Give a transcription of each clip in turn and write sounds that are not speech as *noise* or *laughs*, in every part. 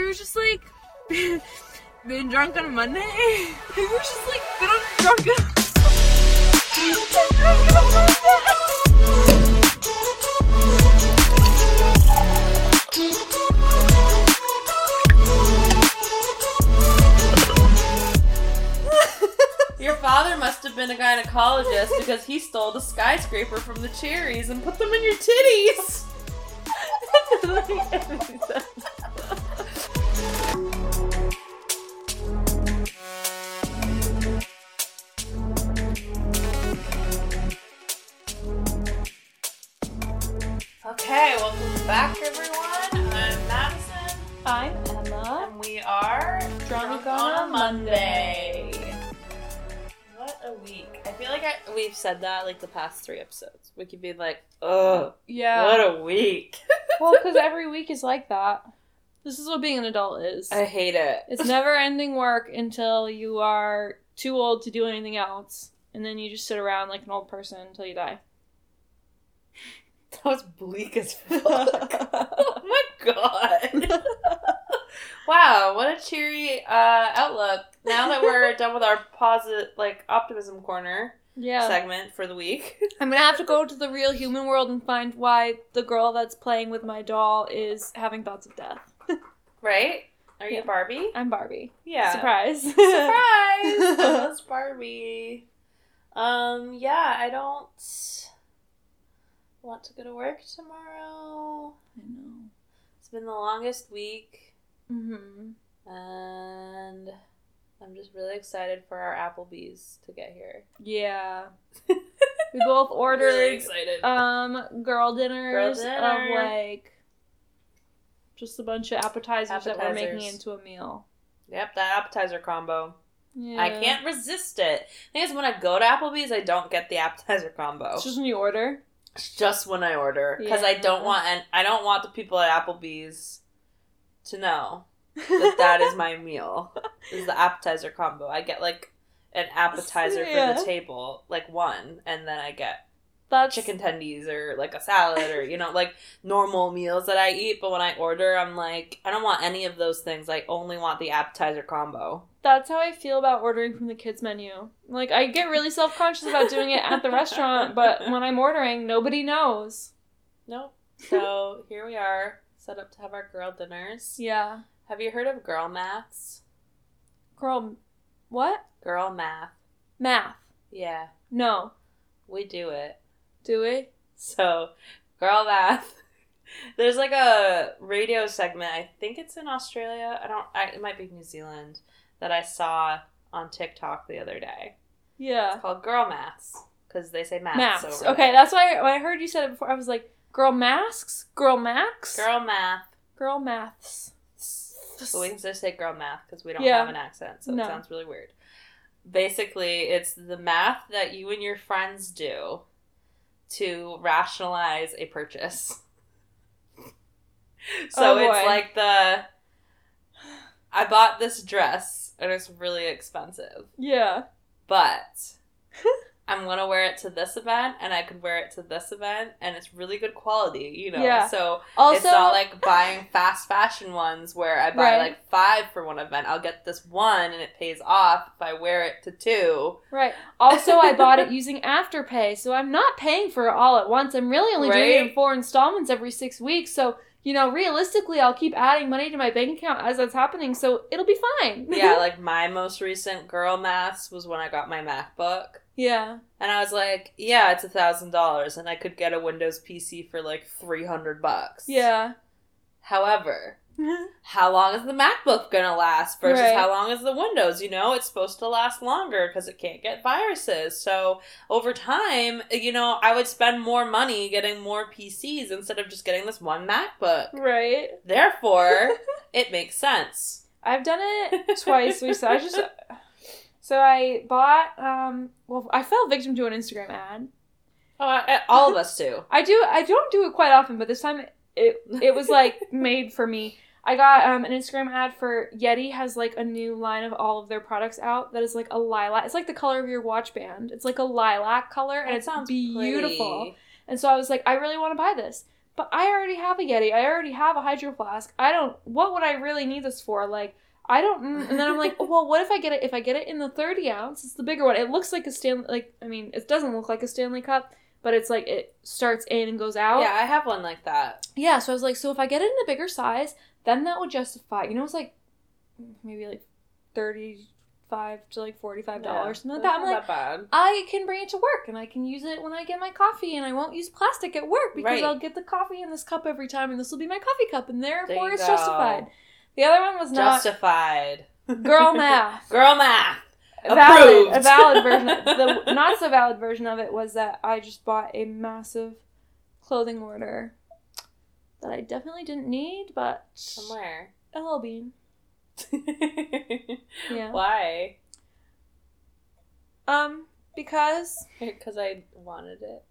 It was just like *laughs* being drunk on a Monday. *laughs* It was just like been on drunk. drunk on a Monday. Your father must have been a gynecologist because he stole the skyscraper from the cherries and put them in your titties. *laughs* okay, welcome back, everyone. I'm Madison, I'm Emma. and we are Drunk on a Monday. What a week! I feel like I, we've said that like the past three episodes. We could be like, "Oh, Yeah. what a week!" *laughs* well, because every week is like that. This is what being an adult is. I hate it. It's *laughs* never ending work until you are too old to do anything else. And then you just sit around like an old person until you die. That was bleak as fuck. *laughs* oh my god. *laughs* wow, what a cheery uh, outlook. Now that we're *laughs* done with our positive, like, optimism corner Yeah. segment for the week. I'm gonna have to go to the real human world and find why the girl that's playing with my doll is having thoughts of death. Right? Are you Yeah. Barbie? I'm Barbie. Yeah. Surprise. Surprise! That's Barbie. Um, yeah, I don't want to go to work tomorrow. I know. It's been the longest week. hmm and I'm just really excited for our Applebee's to get here. Yeah. *laughs* We both ordered Really excited. um girl dinners dinner. of like just a bunch of appetizers, that we're making into a meal. yep, that appetizer combo. Yeah. I can't resist it. thing is, when I go to Applebee's, I don't get the appetizer combo. It's just when you order. Just when I order because I don't want and I don't want the people at Applebee's to know *laughs* that that is my meal. This Is the appetizer combo. I get like an appetizer for the table, like one, and then I get That's chicken tendies or like a salad or you know like normal meals that I eat. But when I order I'm like I don't want any of those things. I only want the appetizer combo that's how I feel about ordering from the kids menu. Like I get really self conscious about doing it at the restaurant, *laughs* but when I'm ordering, nobody knows. nope so here we are set up to have our girl dinners Yeah. have you heard of girl maths Girl what? girl math Math. yeah No. we do it Do we? so girl math *laughs* there's like a radio segment I think it's in Australia I don't I, it might be New Zealand that I saw on TikTok the other day Yeah. It's called girl maths because they say maths. Okay, there. that's why when I heard you said it before, I was like, girl masks? Girl max? girl math. Girl maths. But we can just say girl math because we don't Yeah. have an accent, so No. it sounds really weird. Basically, it's the math that you and your friends do to rationalize a purchase. *laughs* so Oh, it's like the I bought this dress and it's really expensive, Yeah. but *laughs* I'm gonna wear it to this event and I could wear it to this event and it's really good quality, you know. Yeah. So Also, it's not like buying *laughs* fast fashion ones where I buy Right. like five for one event. I'll get this one and it pays off if I wear it to two. right. Also, I bought it using Afterpay, so I'm not paying for it all at once. I'm really only doing it in four installments every six weeks. So, you know, realistically, I'll keep adding money to my bank account as that's happening, so it'll be fine. Yeah, *laughs* like my most recent girl maths was when I got my MacBook. yeah. And I was like, yeah, it's a thousand dollars and I could get a Windows PC for like three hundred bucks. Yeah. However, *laughs* how long is the MacBook gonna last versus Right. how long is the Windows? You know, it's supposed to last longer because it can't get viruses. So over time, you know, I would spend more money getting more PCs instead of just getting this one MacBook. right. Therefore, *laughs* it makes sense. I've done it *laughs* twice recently. I just so I bought um well I fell victim to an Instagram ad. Oh, I, all of us do. I do I don't do it quite often, but this time it it was like *laughs* made for me. I got um, an Instagram ad for Yeti has like a new line of all of their products out that is like a lilac. It's like the color of your watch band. It's like a lilac color and That it's sounds beautiful. pretty. And so I was like, I really want to buy this. but I already have a Yeti. I already have a hydro flask. I don't. What would I really need this for? Like, I don't. mm," And then I'm like, well, what if I get it? If I get it in the 30 ounce, it's the bigger one. It looks like a Stanley. Like, I mean, it doesn't look like a Stanley cup, but it's like it starts in and goes out. Yeah, I have one like that. Yeah. So I was like, so if I get it in a bigger size, then that would justify. You know, it's like maybe like 35 to like 45 dollars, something like that. I'm like. that. I can bring it to work and I can use it when I get my coffee and I won't use plastic at work because Right. I'll get the coffee in this cup every time and this will be my coffee cup and therefore you it's go. justified. The other one was not Justified. girl *laughs* math. Girl math. A valid, a valid *laughs* version. The not so valid version of it was that I just bought a massive clothing order that I definitely didn't need, but Somewhere. a LL Bean. *laughs* Yeah. Why? Um, because Because I wanted it.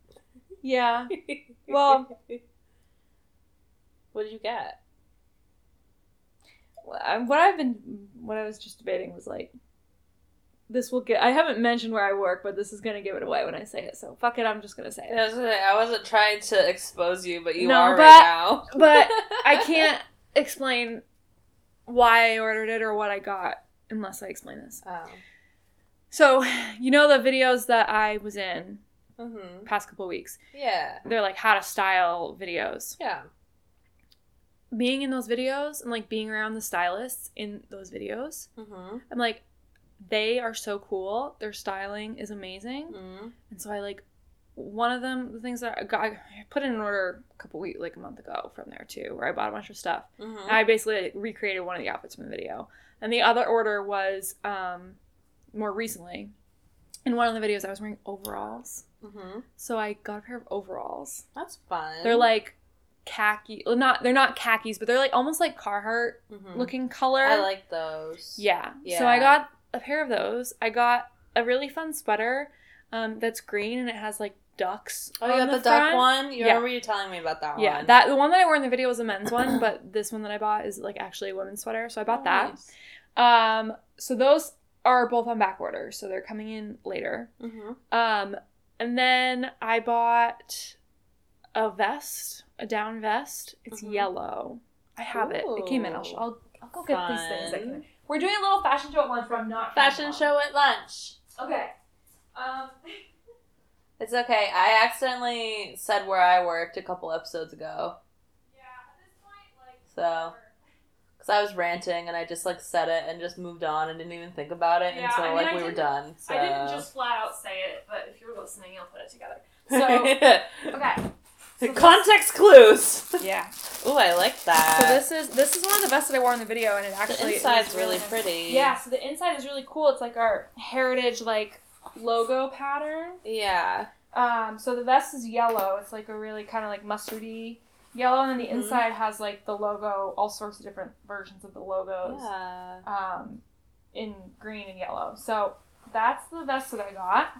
yeah. *laughs* Well- what did you get? What I've been what I was just debating was like this will get I haven't mentioned where I work, but this is gonna give it away when I say it, so fuck it, I'm just gonna say I it. wasn't, I wasn't trying to expose you, but you No, are but- right now. But I *laughs* can't explain why I ordered it or what I got unless I explain this. Oh. So, you know the videos that I was in Mm-hmm. past couple weeks. Yeah. They're like how to style videos. Yeah. Being in those videos and like being around the stylists in those videos, Mm-hmm. I'm like they are so cool. Their styling is amazing. Mm-hmm. And so I like one of them, the things that I got, I put in an order a couple weeks, like a month ago from there too, where I bought a bunch of stuff. Mm-hmm. And I basically like, recreated one of the outfits from the video. And the other order was um, more recently. In one of the videos, I was wearing overalls. Mm-hmm. So I got a pair of overalls. That's fun. They're like khaki, well, not they're not khakis, but they're like almost like Carhartt Mhm. looking color. I like those. Yeah. yeah. So I got a pair of those. I got a really fun sweater um, that's green and it has like ducks. Oh, you got the, duck front. one? You Yeah. remember you telling me about that one? Yeah, that the one that I wore in the video was a men's one, but this one that I bought is like actually a women's sweater. So I bought Oh, that. nice. Um, so those are both on back order, so they're coming in later. Mhm. Um, and then I bought a vest, a down vest. It's Mhm. yellow. I have it. It came in. I'll, I'll, I'll go get these things. That Fun. came in. We're doing a little fashion show at lunch, but I'm not. Fashion show at lunch. Okay. Um. *laughs* It's okay. I accidentally said where I worked a couple episodes ago. Yeah. At this point, like. So- Because I was ranting and I just like said it and just moved on and didn't even think about it Yeah, until I mean, like I we were done. So. I didn't just flat out say it, but if you're listening, you'll put it together. *laughs* So okay. So Context clues. Yeah. Ooh, I like that. So this is this is one of the vests that I wore in the video, and it actually the actually inside's is really pretty. Yeah. So the inside is really cool. It's like our heritage like logo pattern. Yeah. Um. So the vest is yellow. It's like a really kind of like mustardy yellow, and then the Mhm. inside has like the logo, all sorts of different versions of the logos. Yeah. Um, in green and yellow. So that's the vest that I got.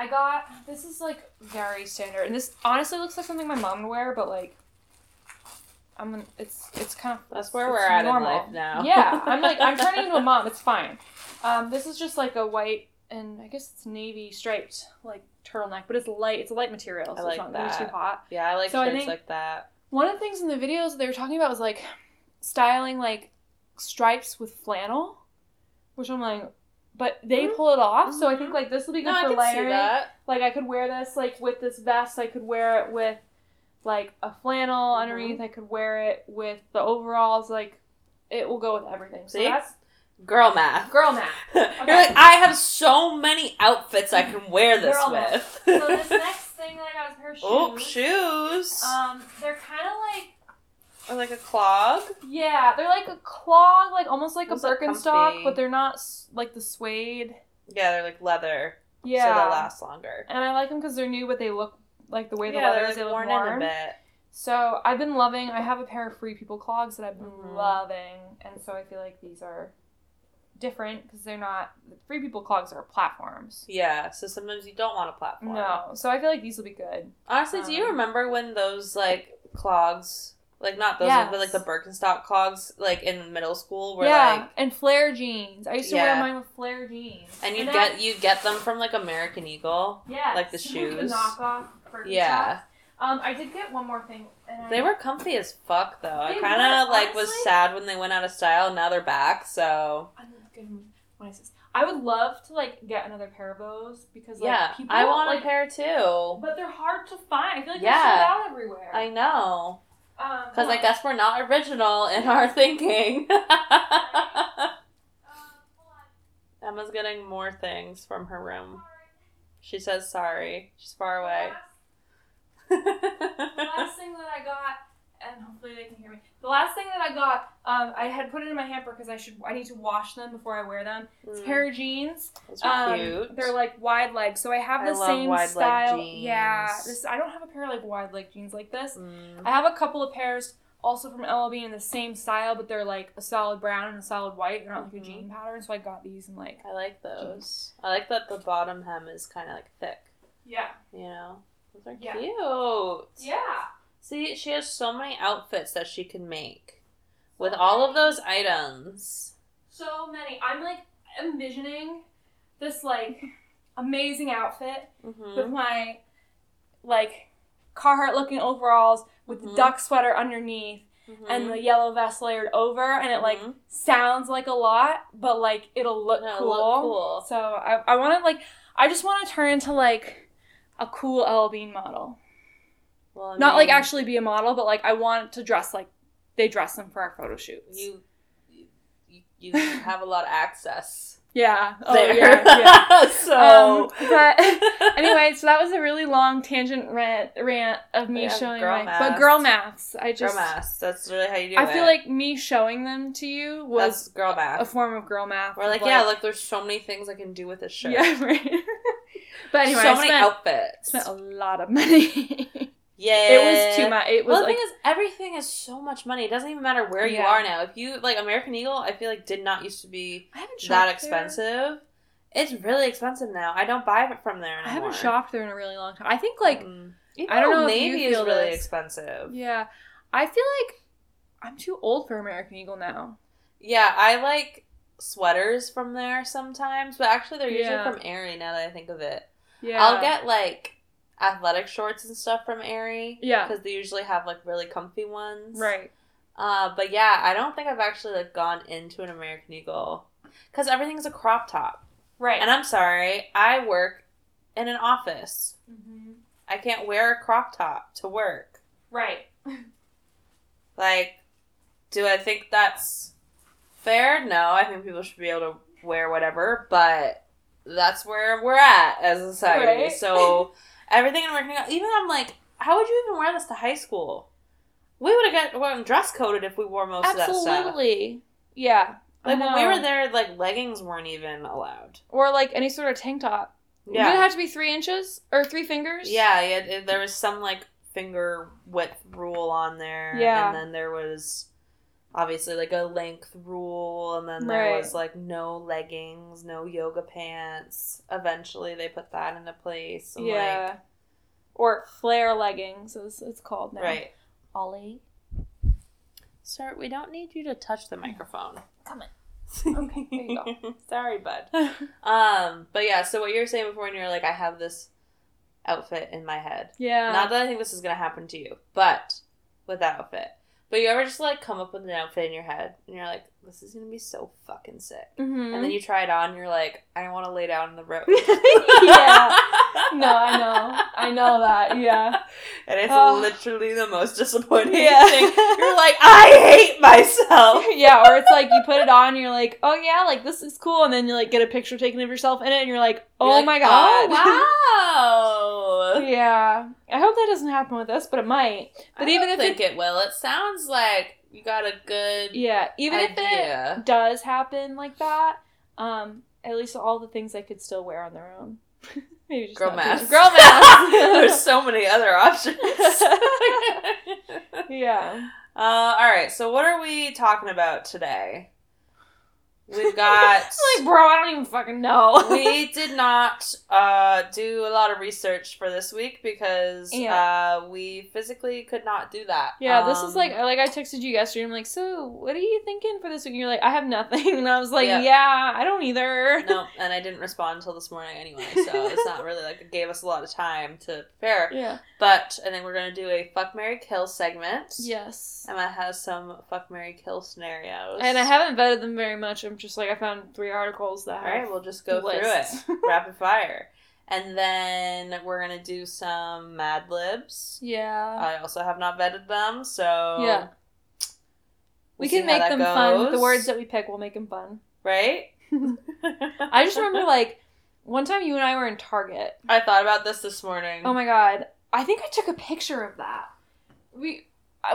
I got this is like very standard, and this honestly looks like something my mom would wear, but like. I'm gonna, it's it's kind of That's where we're at normal. in life now. Yeah, I'm like I'm *laughs* turning into a mom. It's fine. Um, this is just like a white and I guess it's navy striped like turtleneck, but it's light. It's a light material, so like it's not gonna too hot. yeah, I like So I shirts think- like that. One of the things in the videos they were talking about was like styling like stripes with flannel, which I'm like, but they Mhm. pull it off. So I think Mhm. like this will be good No, for layering. Like I could wear this like with this vest. I could wear it with like a flannel Mhm. underneath. I could wear it with the overalls. Like it will go with everything. So See? that's Girl math. girl math. *laughs* You're like, I have so many outfits I can wear this Girl with. So this *laughs* next thing that I got is a pair of shoes. oh, shoes. Um, they're kind of like or like a clog. yeah, they're like a clog, like almost like Those a Birkenstock, but they're not like the suede. Yeah, they're like leather, Yeah, so they'll last longer. and I like them because they're new, but they look like the way the yeah, leather is. like They look worn warm. in a bit. So I've been loving. I have a pair of Free People clogs that I've been Mhm. loving, and so I feel like these are different because they're not Free People clogs are platforms. Yeah, so sometimes you don't want a platform. No, so I feel like these will be good. Honestly, do you Um, remember when those like clogs, like not those, Yes. but like the Birkenstock clogs, like in middle school, were yeah, like, and flare jeans. I used to Yeah. wear mine with flare jeans. and you get you get them from like American Eagle. yeah, like *laughs* the shoes. knockoff. Yeah, Um, I did get one more thing. And I, They were comfy as fuck, though. I They kind of like was sad when they went out of style. Now they're back, so I'm good when I say. I would love to like get another pair of those because like yeah, people I want like, a pair too. but they're hard to find. I feel like Yeah. they're sold out everywhere. I know, um, because I guess we're not original in our thinking. *laughs* Um. Emma's getting more things from her room. She says sorry. She's far away. The last thing that I got, and hopefully they can hear me. The last thing that I got, um, I had put it in my hamper because I should. I need to wash them before I wear them. It's a pair of jeans. Those are Um, cute. they're like wide leg, so I have I the love same wide leg style. jeans. Yeah, this I don't have a pair of like wide leg jeans like this. Mm. I have a couple of pairs also from LLB in the same style, but they're like a solid brown and a solid white. They're not like a Mhm. jean pattern, so I got these and like I like those. I like that the bottom hem is kind of like thick. yeah, You know, those are Yeah. cute. yeah. See, she has so many outfits that she can make with all of those items. So many. I'm like envisioning this like amazing outfit with Mm-hmm. my like Carhartt looking overalls with the Mhm. duck sweater underneath and the yellow vest layered over, and it like Mhm. sounds like a lot, but like it'll look It'll cool. look cool. So I, I want to like I just want to turn into like a cool L Bean model. Well, I Not like actually be a model, but like I want to dress like they dress them for our photo shoots. you. You, you have a lot of access *laughs* yeah. Oh there. yeah. yeah. *laughs* so, Um, but *laughs* anyway, so that was a really long tangent rant rant of me Yeah, showing girl my maths. but girl maths. I just girl math. That's really how you do I it. I feel like me showing them to you was that's girl math. a form of girl math. We're like, yeah, look, there's so many things I can do with this shirt. yeah, right. but anyway, so I many spent, outfits. spent a lot of money. Yeah, it was too much. It was Well, the like thing is, everything is so much money. It doesn't even matter where you are now. If you like American Eagle, I feel like did not used to be that shopped there. expensive. It's really expensive now. I don't buy it from there I haven't shopped there in a really long time. I think like Mm. I don't know if you Navy is really this. expensive. yeah, I feel like I'm too old for American Eagle now. Yeah, I like sweaters from there sometimes, but actually they're usually Yeah. from Aerie. Now that I think of it, Yeah, I'll get like athletic shorts and stuff from Aerie. Yeah. because they usually have like really comfy ones. right. Uh, but yeah, I don't think I've actually like gone into an American Eagle because everything's a crop top. Right. And I'm sorry, I work in an office. Mhm. I can't wear a crop top to work. Right. Like, do I think that's fair? No, I think people should be able to wear whatever, but that's where we're at as a society. Right. So *laughs* everything in American Eagle, even I'm like, how would you even wear this to high school? We would have got gotten dress coded if we wore most of that stuff. Absolutely. Yeah. Like when we were there, like leggings weren't even allowed. Or like any sort of tank top. Yeah, Did it have to be three inches or three fingers? yeah. yeah it- there was some like finger width rule on there. Yeah. and then there was obviously like a length rule, and then there Right. was like no leggings, no yoga pants. Eventually, they put that into place. I'm Yeah. or flare leggings, as it's called now. right, Ollie. sir. We don't need you to touch the microphone. Come in. Okay, there you go. *laughs* Sorry, bud. *laughs* Um, but yeah, so what you were saying before, and you're like, I have this outfit in my head. yeah. Not that I think this is gonna happen to you, but with that outfit. But you ever just like come up with an outfit in your head, and you're like, this is gonna be so fucking sick. Mhm. And then you try it on, and you're like, I want to lay down in the road. *laughs* yeah. No, I know. I know that. Yeah. And it's Oh. literally the most disappointing Yeah. thing. You're like, I hate myself. *laughs* yeah, or it's like you put it on and you're like, oh yeah, like this is cool, and then you like get a picture taken of yourself in it, and you're like, oh You're like, my god. Oh, wow. *laughs* yeah. I hope that doesn't happen with us, but it might. But I even don't if think it, will. It sounds like you got a good Yeah, even if it does happen like that, um, at least all the things I could still wear on their own. *laughs* Maybe just Girl math. Girl math. *laughs* There's so many other options. yeah. Uh, all right. So, what are we talking about today? We've got. *laughs* like, bro, I don't even fucking know. *laughs* we did not uh, do a lot of research for this week because Yeah. uh, we physically could not do that. Yeah, this is Um, like like I texted you yesterday. I'm like, so what are you thinking for this week? And you're like, I have nothing, *laughs* and I was like, Yeah. yeah, I don't either. no, and I didn't respond until this morning anyway, so it's not really like it gave us a lot of time to prepare. Yeah. But and then we're gonna do a fuck marry Kill segment. Yes. Emma has some fuck marry Kill scenarios. And I haven't vetted them very much. I'm just like I found three articles that All right, we'll just go lists. through it *laughs* *laughs* rapid fire, and then we're gonna do some Mad Libs. yeah. I also have not vetted them, so Yeah. we we'll see can make them fun. The words that we pick, we'll make them fun. right. *laughs* I just remember like one time you and I were in Target. I thought about this this morning. Oh my god. I think I took a picture of that. We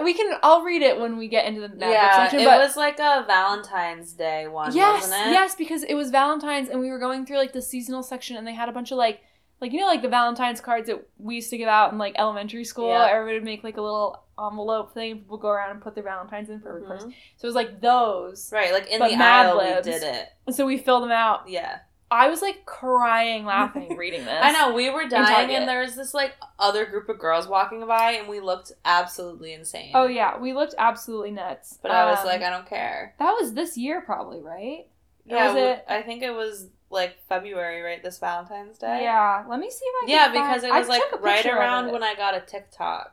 we can I'll read it when we get into the Mad yeah, section. But it was like a Valentine's Day one, yes, wasn't it? yes, because it was Valentine's and we were going through like the seasonal section and they had a bunch of like like you know like the Valentine's cards that we used to give out in like elementary school. Yeah. Everybody would make like a little envelope thing. People go around and put their Valentines in for every Mhm. person. So it was like those. Right, like in the Mad aisle Libs. we did it. And so we filled them out. Yeah. I was like crying laughing *laughs* reading this. I know, we were dying and there was this like other group of girls walking by and we looked absolutely insane. Oh yeah, we looked absolutely nuts. But I was Um, like, I don't care. that was this year probably, right? Yeah, was it- I think it was like February, right? This Valentine's Day. Yeah. Let me see if I can Yeah, find- because it I was like right around when I got a TikTok.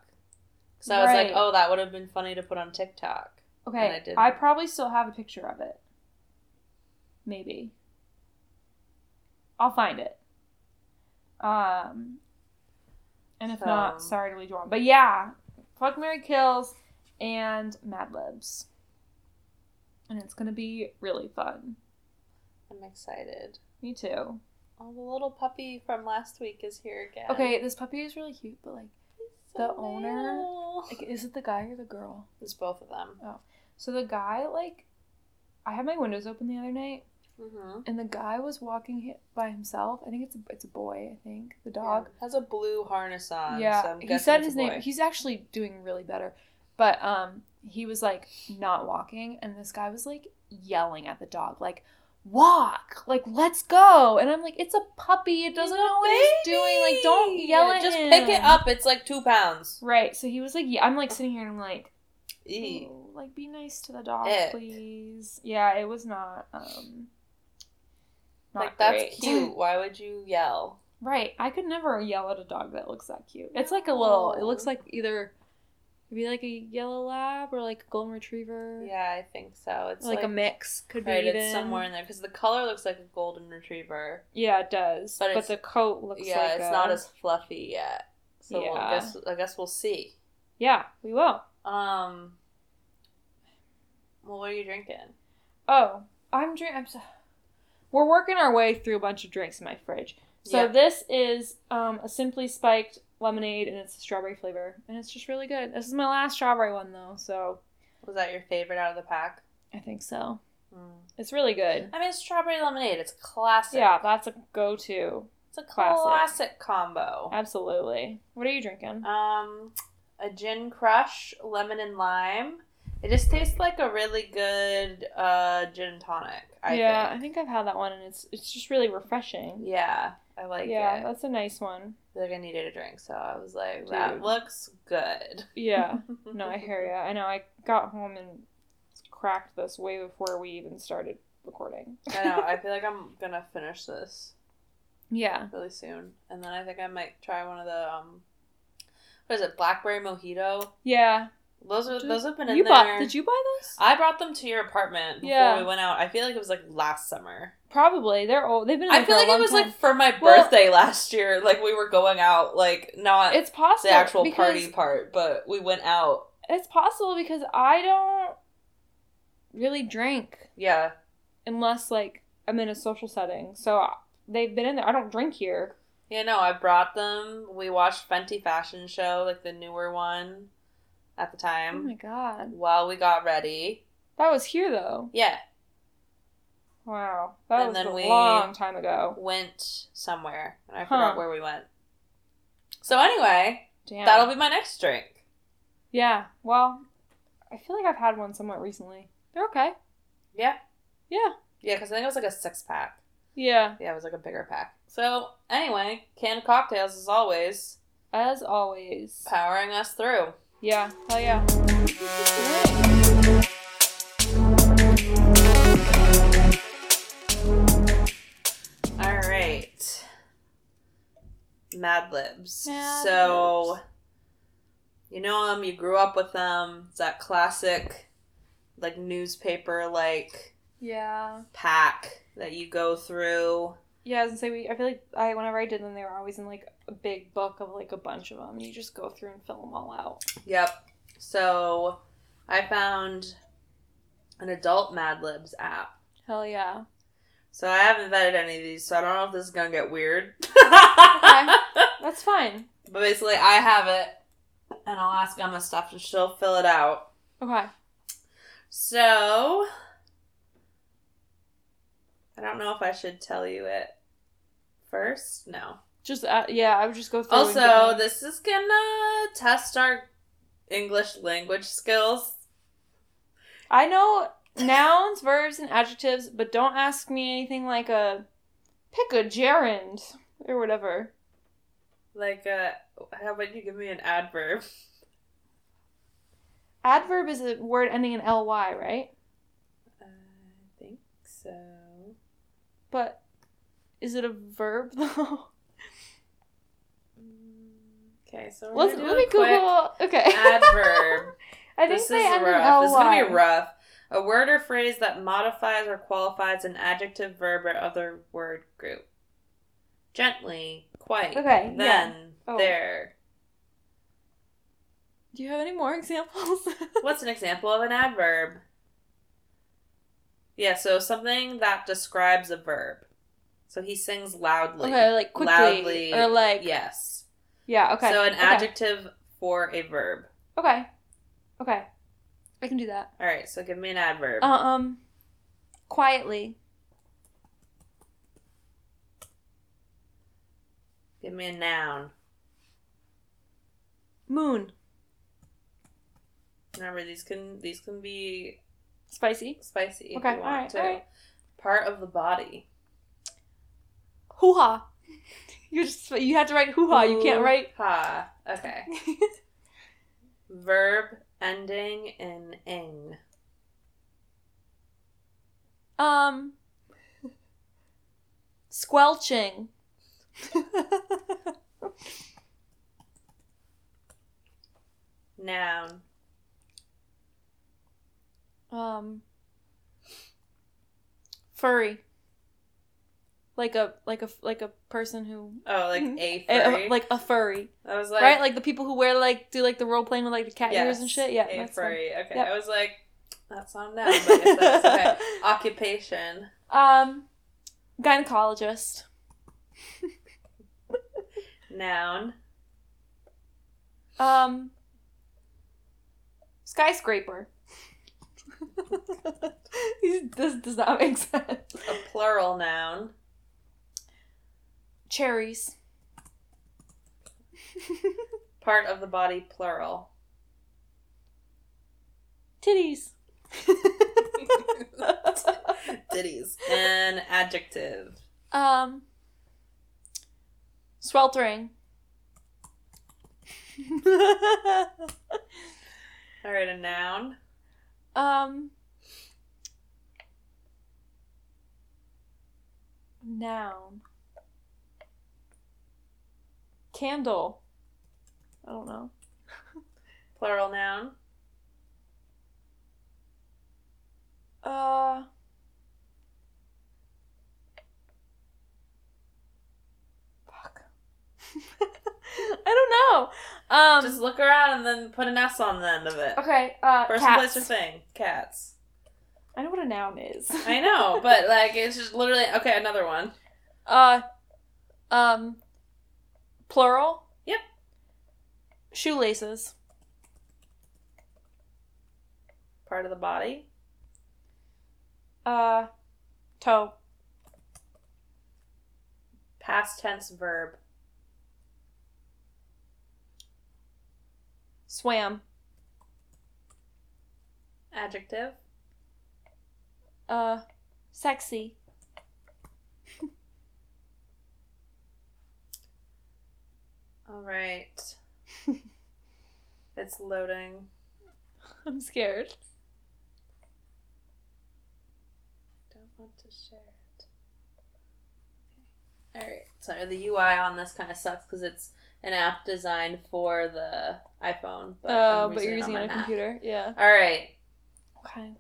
So I was like, oh, that would have been funny to put on TikTok. I Okay, didn't. I, probably still have a picture of it. Maybe. I'll find it. Um, and if not, sorry to lead you on. But yeah, fuck marry Kills and Mad Libs. And it's gonna be really fun. I'm excited. Me too. Oh, the little puppy from last week is here again. Okay, this puppy is really cute, but like, the So owner, like, is it the guy or the girl? It's both of them. Oh, So the guy, like, I had my windows open the other night, Mm-hmm. and the guy was walking by himself. I think it's a, it's a boy. I think the dog. has a blue harness on. yeah, so he said his name. He's actually doing really better, but um, he was like not walking, and this guy was like yelling at the dog, like. Walk, like let's go, and I'm like, it's a puppy. It doesn't know what it's doing. Like, don't yell at Just him. pick it up. It's like two pounds. Right. So he was like, yeah, I'm like sitting here and I'm like. "Oh, like be nice to the dog, Ick. please. Yeah, it was not um not Like that's great. cute. *laughs* Why would you yell? right. I could never yell at a dog that looks that cute. It's like a little it looks like either maybe like a yellow lab or like a golden retriever. Yeah, I think so. It's Or like, a mix could Right, be it's somewhere in there because the color looks like a golden retriever. Yeah, it does. But But, the coat looks yeah, like it's a- not as fluffy yet. So we'll Yeah. guess I guess we'll see. Yeah, we will. Um. Well, what are you drinking? Oh, I'm drinking. I'm so. We're working our way through a bunch of drinks in my fridge. So Yeah. this is um, a simply spiked lemonade, and it's a strawberry flavor, and it's just really good. This is my last strawberry one though, so Was that your favorite out of the pack? I think so. Mm. It's really good. I mean, strawberry lemonade. It's classic. Yeah, that's a go-to. it's a classic. classic combo. Absolutely. What are you drinking? Um, a gin crush, lemon and lime. It just tastes like a really good uh, gin and tonic. I yeah, think. I think I've had that one, and it's it's just really refreshing. Yeah, I like yeah, it. Yeah, that's a nice one. Like I needed a drink, so I was like, that looks good. Yeah. *laughs* No, I hear ya. I know. I got home and cracked this way before we even started recording. I know. I *laughs* feel like I'm gonna finish this Yeah. really soon, and then I think I might try one of the um, what is it, blackberry mojito? Yeah. Those are those have been in You there. bought? Did you buy those? I brought them to your apartment before Yeah. we went out. I feel like it was like last summer. Probably. They're old. They've been. In I feel like it was time. like for my Well- birthday last year. Like we were going out, like not It's possible. the actual party part, but we went out. It's possible because I don't really drink Yeah, unless like I'm in a social setting. So uh, they've been in there. I don't drink here. yeah. No, I brought them. We watched Fenty Fashion Show, like the newer one, at the time. Oh my god. while we got ready. That was here though. Yeah, Wow. That And was then a we- long time ago. went somewhere, and I Huh. forgot where we went. So anyway, Damn. that'll be my next drink. Yeah. Well, I feel like I've had one somewhat recently. They're okay. Yeah, Yeah. Yeah, because I think it was like a six pack. Yeah, Yeah, it was like a bigger pack. So anyway, canned cocktails as always, as always. powering us through. Yeah, hell yeah. All right. Mad Libs. Mad so, Libs. you know them, you grew up with them. It's that classic, like, newspaper like Yeah. pack that you go through. Yeah, I was gonna say we. I feel like I whenever I did them, they were always in like a big book of like a bunch of them. You just go through and fill them all out. Yep. So, I found an adult Mad Libs app. Hell yeah. So, I haven't vetted any of these, so I don't know if this is going to get weird. *laughs* That's fine. But basically, I have it, and I'll ask Emma stuff, and she'll fill it out. Okay. So, I don't know if I should tell you it first. No. Just uh, yeah, I would just go through. Also, this is gonna test our English language skills. I know nouns, verbs, and adjectives, but don't ask me anything like a pick a gerund or whatever. Like, uh, how about you give me an adverb? Adverb is a word ending in ly, right? I think so. But is it a verb *laughs* though? Okay, so we're Let's do let me Google. Okay. adverb. *laughs* I think this they is rough. It's gonna be rough. A word or phrase that modifies or qualifies an adjective, verb, or other word group. Gently, quite. Okay, yeah. Then, Oh. there. Do you have any more *laughs* examples? What's an example of an adverb? Yeah, so something that describes a verb. So he sings loudly. okay, like quickly Loudly. or like Yes. yeah. Okay. So an okay. adjective for a verb. Okay. Okay. I can do that. All right, so give me an adverb. Uh, um, quietly. give me a noun. Moon. Remember, these can these can be Spicy. spicy Okay, alright, to. alright. Part of the body. Hoo ha. *laughs* You just you have to write hoo ha. You can't write. Ha. Okay. *laughs* Verb ending in ing. um. Squelching. Noun. Um. Furry. Like a like a like a person who Oh, like Mhm. a a- like a furry, I was like, right? Like the people who wear like do like the role playing with like the cat ears and shit. Yeah, a that's fun. furry. Okay, Yep. I was like, that's not a noun, but that's *laughs* okay. Occupation. Um, gynecologist. Noun. Um, skyscraper. *laughs* this does not make sense. A plural noun. Cherries. Part of the body, plural. Titties. *laughs* Titties. An adjective. um, sweltering. All right, a noun. Um, noun. Candle. I don't know. Plural noun. Uh. Fuck. *laughs* I don't know. Um. Just look around and then put an S on the end of it. okay. Uh. Person, cats. place, or thing. Cats. I know what a noun is. *laughs* I know, but *laughs* like it's just literally okay. Another one. Uh. Um. Plural. Yep. Shoelaces. Part of the body. Uh. Toe. Past tense verb. Swam. Adjective. Uh. Sexy. All right. it's loading. *laughs* I'm scared. Don't want to share it. All right. Sorry, the UI on this kind of sucks because it's an app designed for the iPhone. Oh, I'm but you're it using on it on my a computer. Yeah. All right. Okay.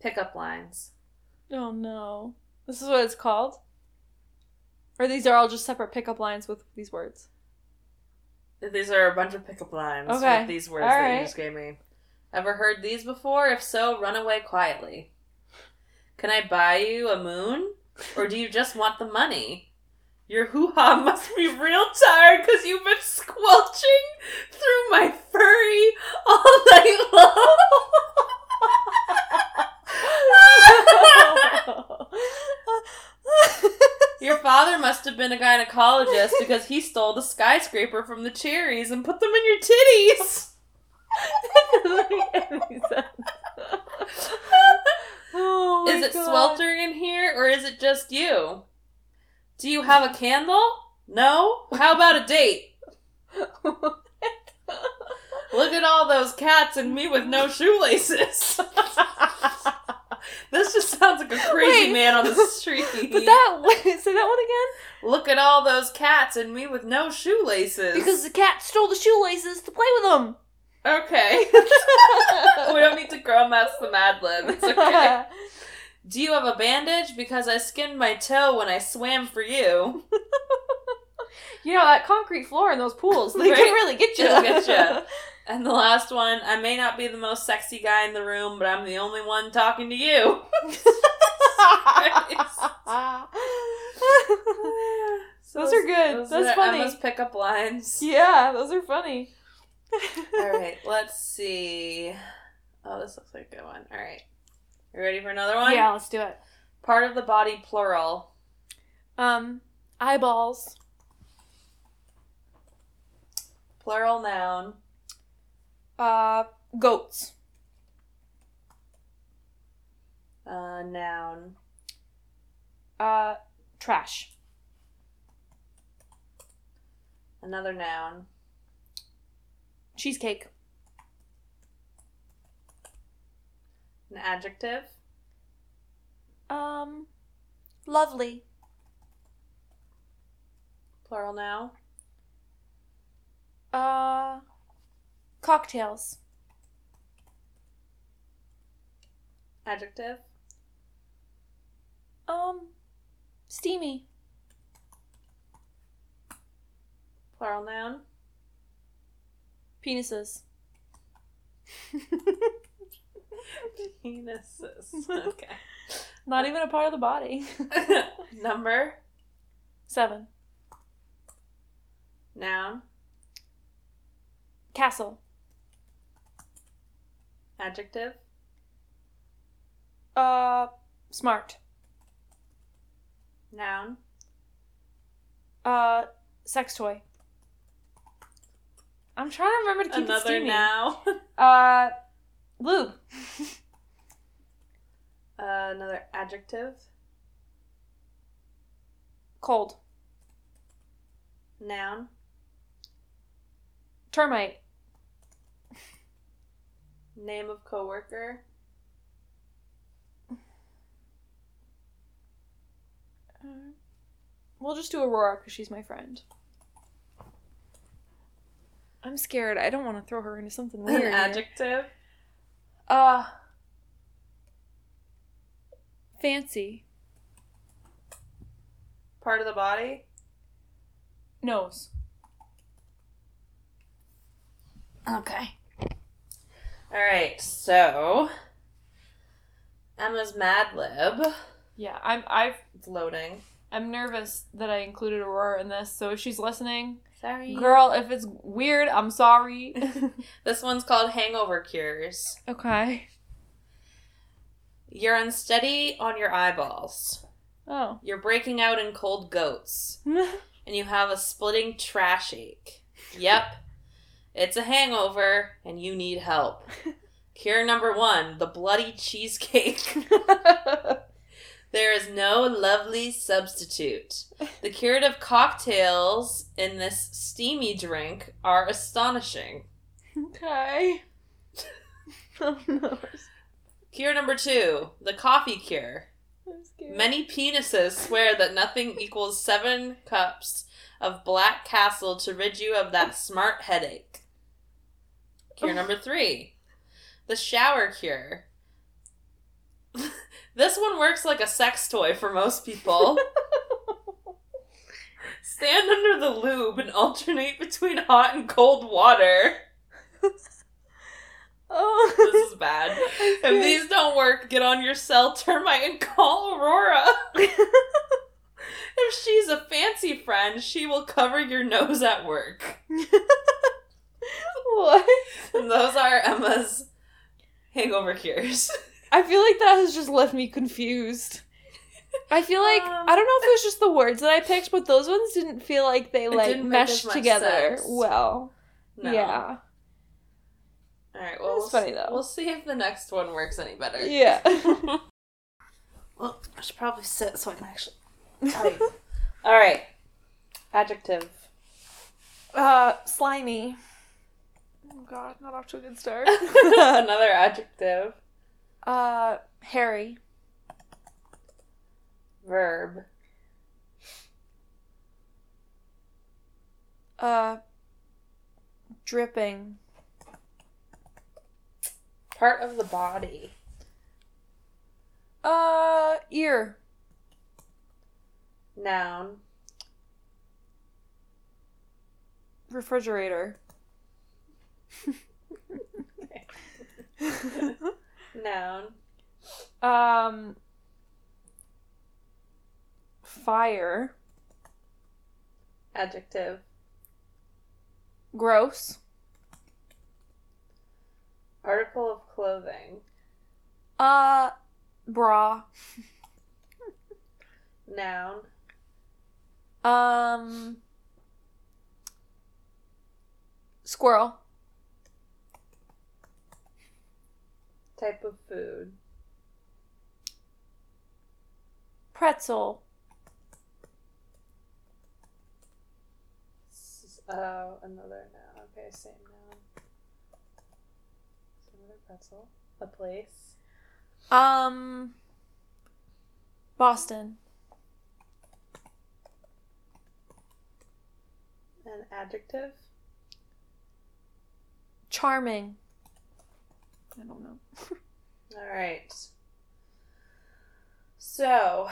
Pickup lines. Oh no. This is what it's called? Or these are all just separate pickup lines with these words? These are a bunch of pickup lines Okay. with these words All that right. you just gave me. Ever heard these before? If so, run away quietly. Can I buy you a moon? Or do you just want the money? Your hoo ha *laughs* must be real tired because you've been squelching through my furry all night long. Your father must have been a gynecologist *laughs* because he stole the skyscraper from the cherries and put them in your titties. *laughs* oh Is it God. sweltering in here or is it just you? Do you have a candle? No? How about a date? *laughs* Look at all those cats and me with no shoelaces. *laughs* this just sounds like a crazy Wait. man on the *laughs* street. But that say that one again? Look at all those cats and me with no shoelaces. Because the cat stole the shoelaces to play with them. okay. we don't need to grow mess the Mad Lib. It's okay. Do you have a bandage? Because I skinned my toe when I swam for you. *laughs* you know that concrete floor in those pools, *laughs* they Right? can really get you. Get ya. *laughs* And the last one, I may not be the most sexy guy in the room, but I'm the only one talking to you. Those are good. Those That's are funny. Emma's pickup lines. yeah, those are funny. All right, let's see. Oh, this looks like a good one. All right. You ready for another one? Yeah, let's do it. Part of the body, plural. Um, eyeballs. Plural noun. Uh, goats. Uh, noun. Uh, trash. Another noun. Cheesecake. An adjective. Um, lovely. Plural noun. Uh, cocktails. Adjective. Um, steamy. Plural noun. Penises. *laughs* *laughs* Penises. *laughs* Okay. Not even a part of the body. *laughs* Number. Seven. Noun. Castle. Adjective. Uh, smart. Noun. Uh, sex toy. I'm trying to remember to keep it Another noun. Uh, lube. *laughs* Uh, another adjective. Cold. Noun. Termite. Name of coworker. Uh, we'll just do Aurora because she's my friend. I'm scared. I don't want to throw her into something An weird. here. adjective. Uh, fancy. Part of the body. Nose. Okay. All right. So Emma's Mad Lib. Yeah, I'm. I've. It's loading. I'm nervous that I included Aurora in this. So if she's listening, Sorry. girl, if it's weird, I'm sorry. *laughs* This one's called Hangover Cures. okay. You're unsteady on your eyeballs. Oh. You're breaking out in cold goats. *laughs* And you have a splitting trash ache. Yep. It's a hangover and you need help. *laughs* Cure number one the bloody cheesecake. There is no lovely substitute. The curative cocktails in this steamy drink are astonishing. okay. *laughs* oh no. Cure number two the coffee cure. Many penises swear that nothing equals seven cups of Black Castle to rid you of that smart headache. Cure oh. number three the shower cure. *laughs* this one works like a sex toy for most people. *laughs* Stand under the lube and alternate between hot and cold water. oh. This is bad. *laughs* If these don't work, get on your cell termite and call Aurora. *laughs* If she's a fancy friend, she will cover your nose at work. what? And those are Emma's hangover cures. I feel like that has just left me confused. I feel like Um. I don't know if it was just the words that I picked, but those ones didn't feel like they like didn't make as meshed together sense. well. No. Yeah. All right. Well, That's we'll funny, though. We'll see if the next one works any better. Yeah. *laughs* well, I should probably sit so I can actually. *laughs* All right. Adjective. uh slimy. Oh god, not off to a good start. *laughs* Another adjective. Uh hairy. Verb. Uh dripping. Part of the body. Uh ear. Noun. Refrigerator. *laughs* *laughs* Noun. um fire. Adjective. Gross. Article of clothing. Uh bra. Noun. Um squirrel. Type of food. Pretzel. S- Oh, another noun. Okay, same noun. So Another pretzel. A place. Um Boston. An adjective. Charming. I don't know. *laughs* All right. So,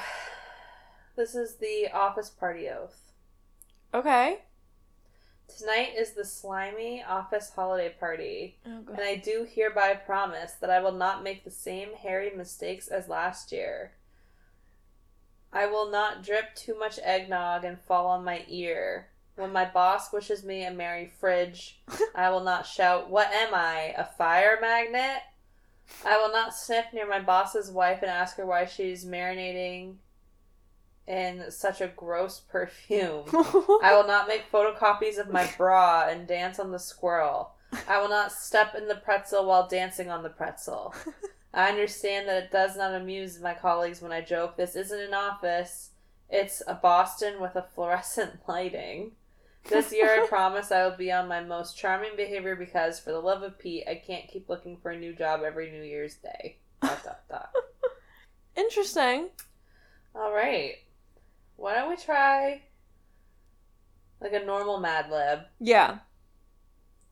this is the office party oath. Okay. Tonight is the slimy office holiday party, Oh and I do hereby promise that I will not make the same hairy mistakes as last year. I will not drip too much eggnog and fall on my ear. When my boss wishes me a merry fridge, *laughs* I will not shout, What am I? A fire magnet? I will not sniff near my boss's wife and ask her why she's marinating in such a gross perfume. *laughs* I will not make photocopies of my bra and dance on the squirrel. I will not step in the pretzel while dancing on the pretzel. *laughs* I understand that it does not amuse my colleagues when I joke this isn't an office, it's a Boston with a fluorescent lighting. This year I *laughs* promise I will be on my most charming behavior because, for the love of Pete, I can't keep looking for a new job every New Year's Day. Dot, dot, dot. *laughs* Interesting. All right. Why don't we try like a normal Mad Lib, Yeah.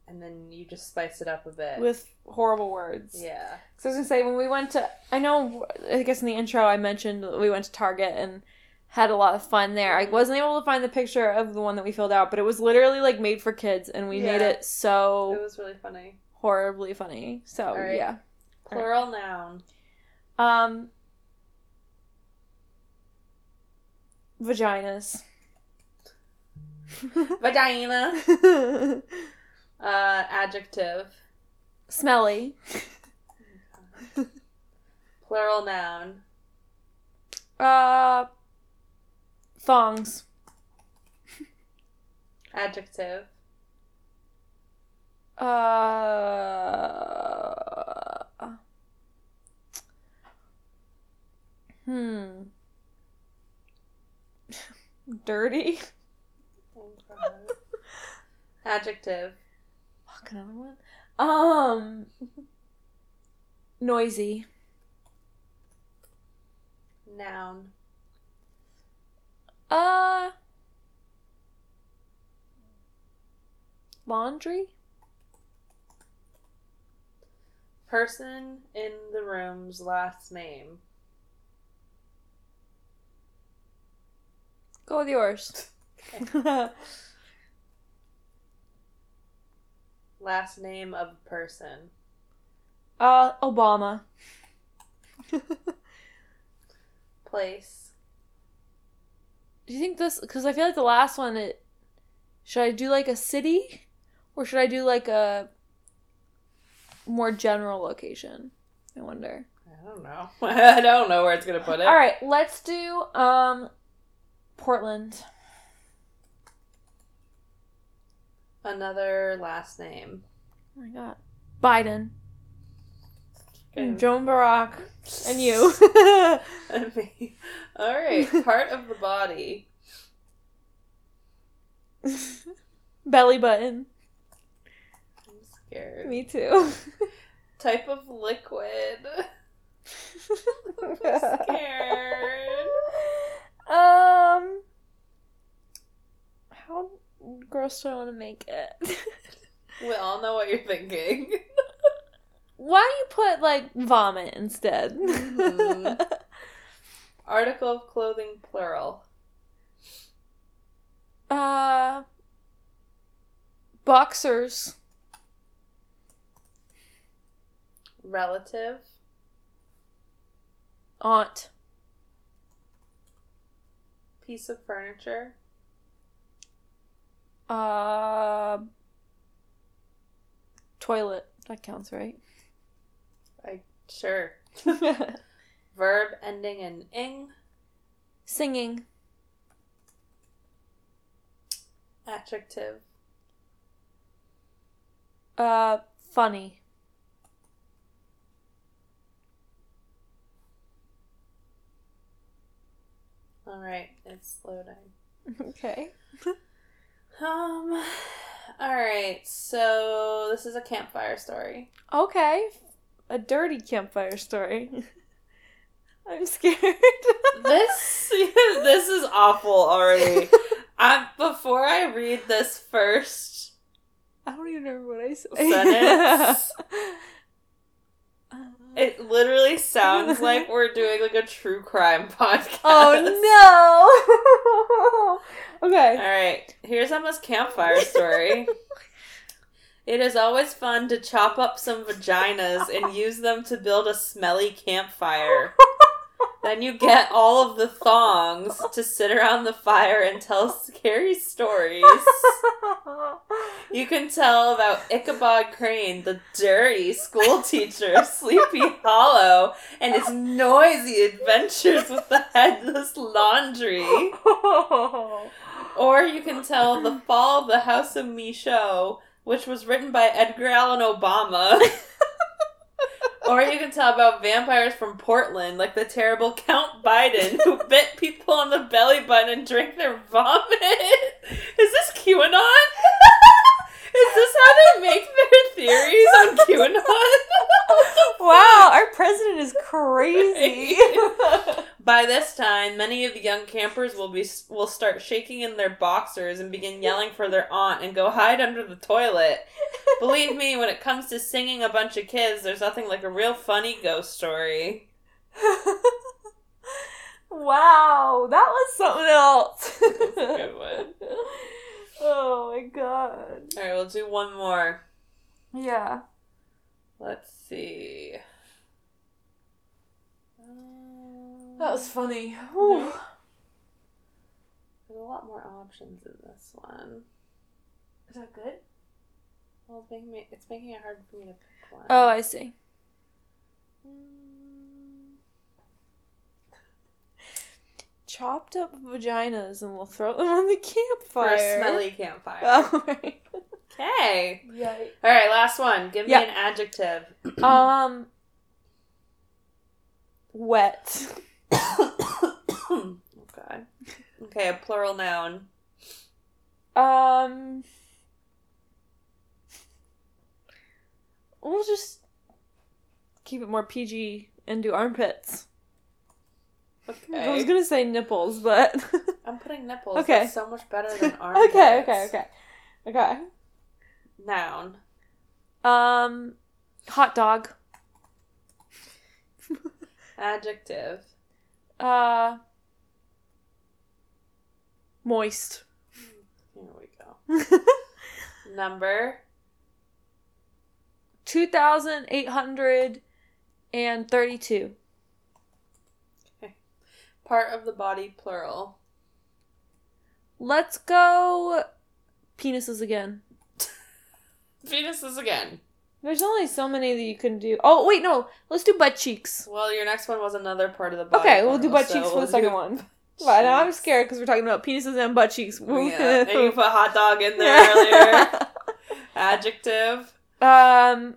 and then you just spice it up a bit. With horrible words. yeah. So I was gonna say when we went to, I know, I guess in the intro I mentioned we went to Target and had a lot of fun there. I wasn't able to find the picture of the one that we filled out, but it was literally like made for kids, and we made it so It was really funny. horribly funny. So right. yeah. Plural noun. Um. Vaginas. Vagina. *laughs* Uh, adjective. Smelly. *laughs* Plural noun. Uh. Thongs. Adjective. Uh. Hmm. *laughs* Dirty. *laughs* Adjective. Fuck another one. Um. Noisy. Noun. Uh. Laundry. Person in the room's last name. Go with yours. *laughs* Last name of person. uh, Obama. Place. Do you think this? Because I feel like the last one, it should I do like a city, or should I do like a more general location? I wonder. I don't know. *laughs* I don't know where it's gonna put it. All right, let's do um, Portland. Another last name. Oh my god, Biden, Okay. Joan Barack, and you. *laughs* *laughs* And me. All right. Part of the body. *laughs* Belly button. I'm scared. Me too. Type of liquid. I'm scared. Um, how gross do I want to make it? We all know what you're thinking. Why don't you put like vomit instead? Mhm. *laughs* Article of clothing plural. uh, boxers. Relative. Aunt. Piece of furniture. Uh, toilet. That counts, right? Sure. *laughs* Verb ending in ing. Singing. Adjective. Uh, funny. All right, it's loading. Okay. *laughs* Um. All right, so this is a campfire story. Okay. A dirty campfire story. *laughs* I'm scared. *laughs* This *laughs* this is awful already. Before I read this first I don't even remember what I said. Sentence. Uh, It literally sounds like we're doing like a true crime podcast. oh no! okay. All right, here's Emma's campfire story. It is always fun to chop up some vaginas and use them to build a smelly campfire. *laughs* Then you get all of the thongs to sit around the fire and tell scary stories. *laughs* You can tell about Ichabod Crane, the dirty school teacher of Sleepy Hollow, and his noisy adventures with the headless laundry. *laughs* Or you can tell The Fall of the House of Michaud, which was written by Edgar Allan Obama. *laughs* or you can tell about vampires from Portland, like the terrible Count Biden, who *laughs* bit people on the belly button and drank their vomit. Is this QAnon? Is this how they make their theories on QAnon? wow, our president is crazy. *laughs* By this time, many of the young campers will be will start shaking in their boxers and begin yelling for their aunt and go hide under the toilet. *laughs* Believe me, when it comes to singing a bunch of kids, there's nothing like a real funny ghost story. *laughs* wow, that was something else. *laughs* Good one. Oh my god. All right, we'll do one more. Yeah. Let's see. Um, That was funny. Whew. There's a lot more options in this one. Is that good? Well, it's making me, it's making it hard for me to pick one. Oh, I see. Mm, *laughs* Chopped up vaginas and we'll throw them on the For campfire. a smelly campfire. *laughs* Oh, right. Okay. Yikes. All right, last one. Give me an adjective. Um. Wet. Oh god. Okay, a plural noun. Um, we'll just keep it more PG and do armpits. I was gonna say nipples, but *laughs* I'm putting nipples. Okay. That's so much better than armpits. *laughs* okay, okay, okay, okay. Noun. Um, hot dog. Adjective. Uh, moist. Here we go. *laughs* Number. Two thousand eight hundred and thirty-two. Part of the body, plural. Let's go. Penises again. *laughs* penises again. There's only so many that you can do. Oh wait, no. Let's do butt cheeks. Well, your next one was another part of the body. Okay, we'll do butt so cheeks for we'll the second do- one. *laughs* Now I'm scared because we're talking about penises and butt cheeks. Yeah, *laughs* and you put hot dog in there earlier. *laughs* Adjective. um.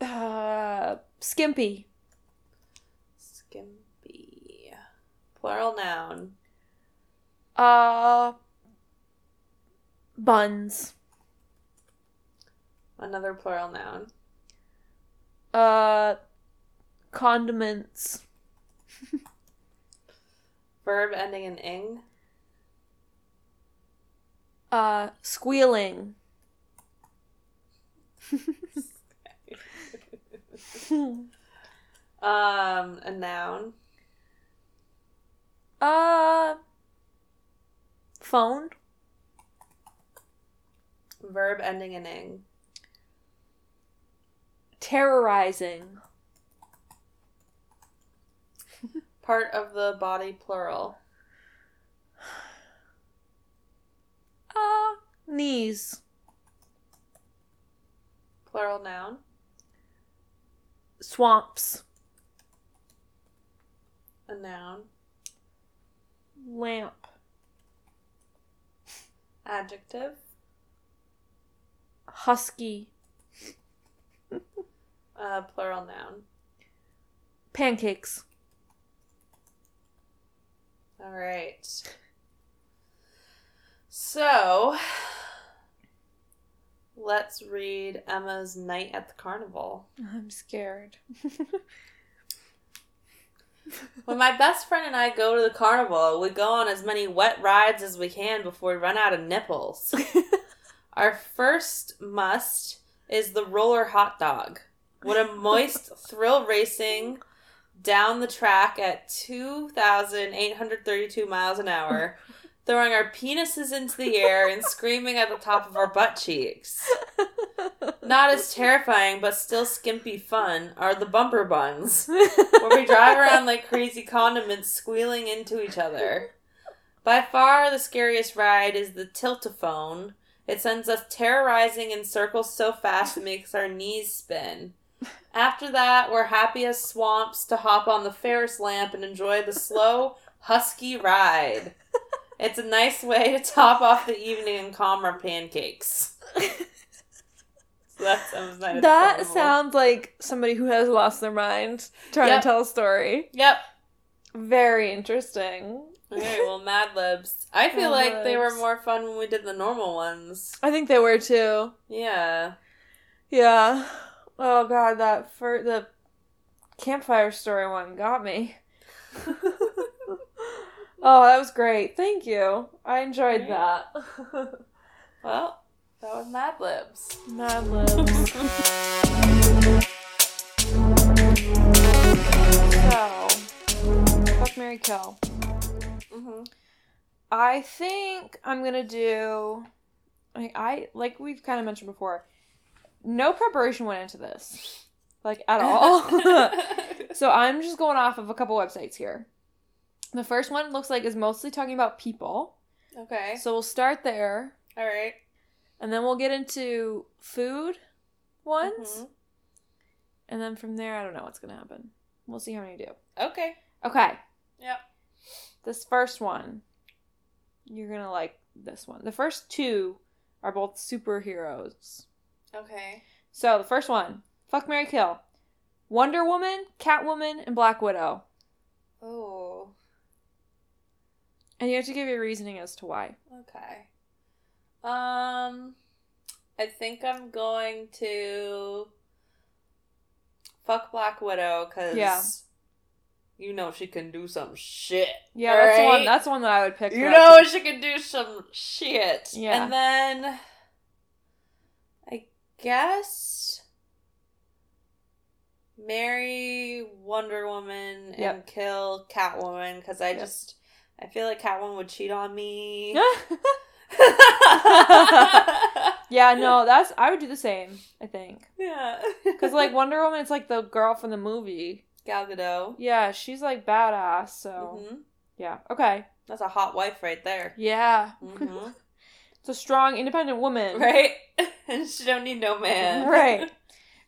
Uh, skimpy. Skimpy. Plural noun. Uh. Buns. Another plural noun. Uh. Condiments. *laughs* Verb ending in ing. Uh, squealing. *laughs* Um, a noun. uh. Phone. Verb ending in ing. Terrorizing. Part of the body, plural. Uh, *sighs* knees. Plural noun. Swamps. A noun. Lamp. Adjective. Husky. Uh, plural noun. Pancakes. All right. So, let's read Emma's Night at the Carnival. I'm scared. When my best friend and I go to the carnival, we go on as many wet rides as we can before we run out of nipples. *laughs* Our first must is the roller hot dog. What a moist *laughs* thrill racing down the track at 2,832 miles an hour, *laughs* throwing our penises into the air and screaming at the top of our butt cheeks. Not as terrifying, but still skimpy fun, are the bumper buns where we drive around like crazy condiments squealing into each other. By far the scariest ride is the tiltophone. It sends us terrorizing in circles so fast it makes our knees spin. After that, we're happy as swamps to hop on the Ferris lamp and enjoy the slow, husky ride. It's a nice way to top off the evening and calm our pancakes. So that's Emma's night at the that sounds like somebody who has lost their mind trying Yep. to tell a story. Yep. Very interesting. Okay, well, Mad Libs. I feel Mad like they were more fun when we did the normal ones. I think they were too. Yeah. Yeah. Oh god, that for the campfire story one got me. *laughs* oh, that was great. Thank you. I enjoyed that. *laughs* Well, that was Mad Libs. Mad Libs. *laughs* so, fuck marry Kill. hmm I think I'm gonna do. Like I like we've kind of mentioned before. No preparation went into this, like at *laughs* all. *laughs* so I'm just going off of a couple websites here. The first one looks like is mostly talking about people. okay. So we'll start there, All right. and then we'll get into food ones, Mhm. and then from there I don't know what's gonna happen. We'll see how many do. Okay. Okay. Yep. This first one, you're gonna like this one. The first two are both superheroes. Okay. So the first one, fuck marry Kill. Wonder Woman, Catwoman, and Black Widow. Oh. And you have to give your reasoning as to why. Okay. Um, I think I'm going to fuck Black Widow because Yeah. you know she can do some shit. Yeah, that's one. That's the one that I would pick. You know she can do some shit. Yeah. And then guess marry Wonder Woman and Yep. kill Catwoman because I Yep. just I feel like Catwoman would cheat on me. *laughs* yeah, no, that's I would do the same. I think yeah. because like Wonder Woman, it's like the girl from the movie. Gal Gadot. Yeah, she's like badass. So hmm yeah, okay, That's a hot wife right there. yeah, hmm it's a strong, independent woman. *laughs* right? *laughs* and she don't need no man. Right. *laughs*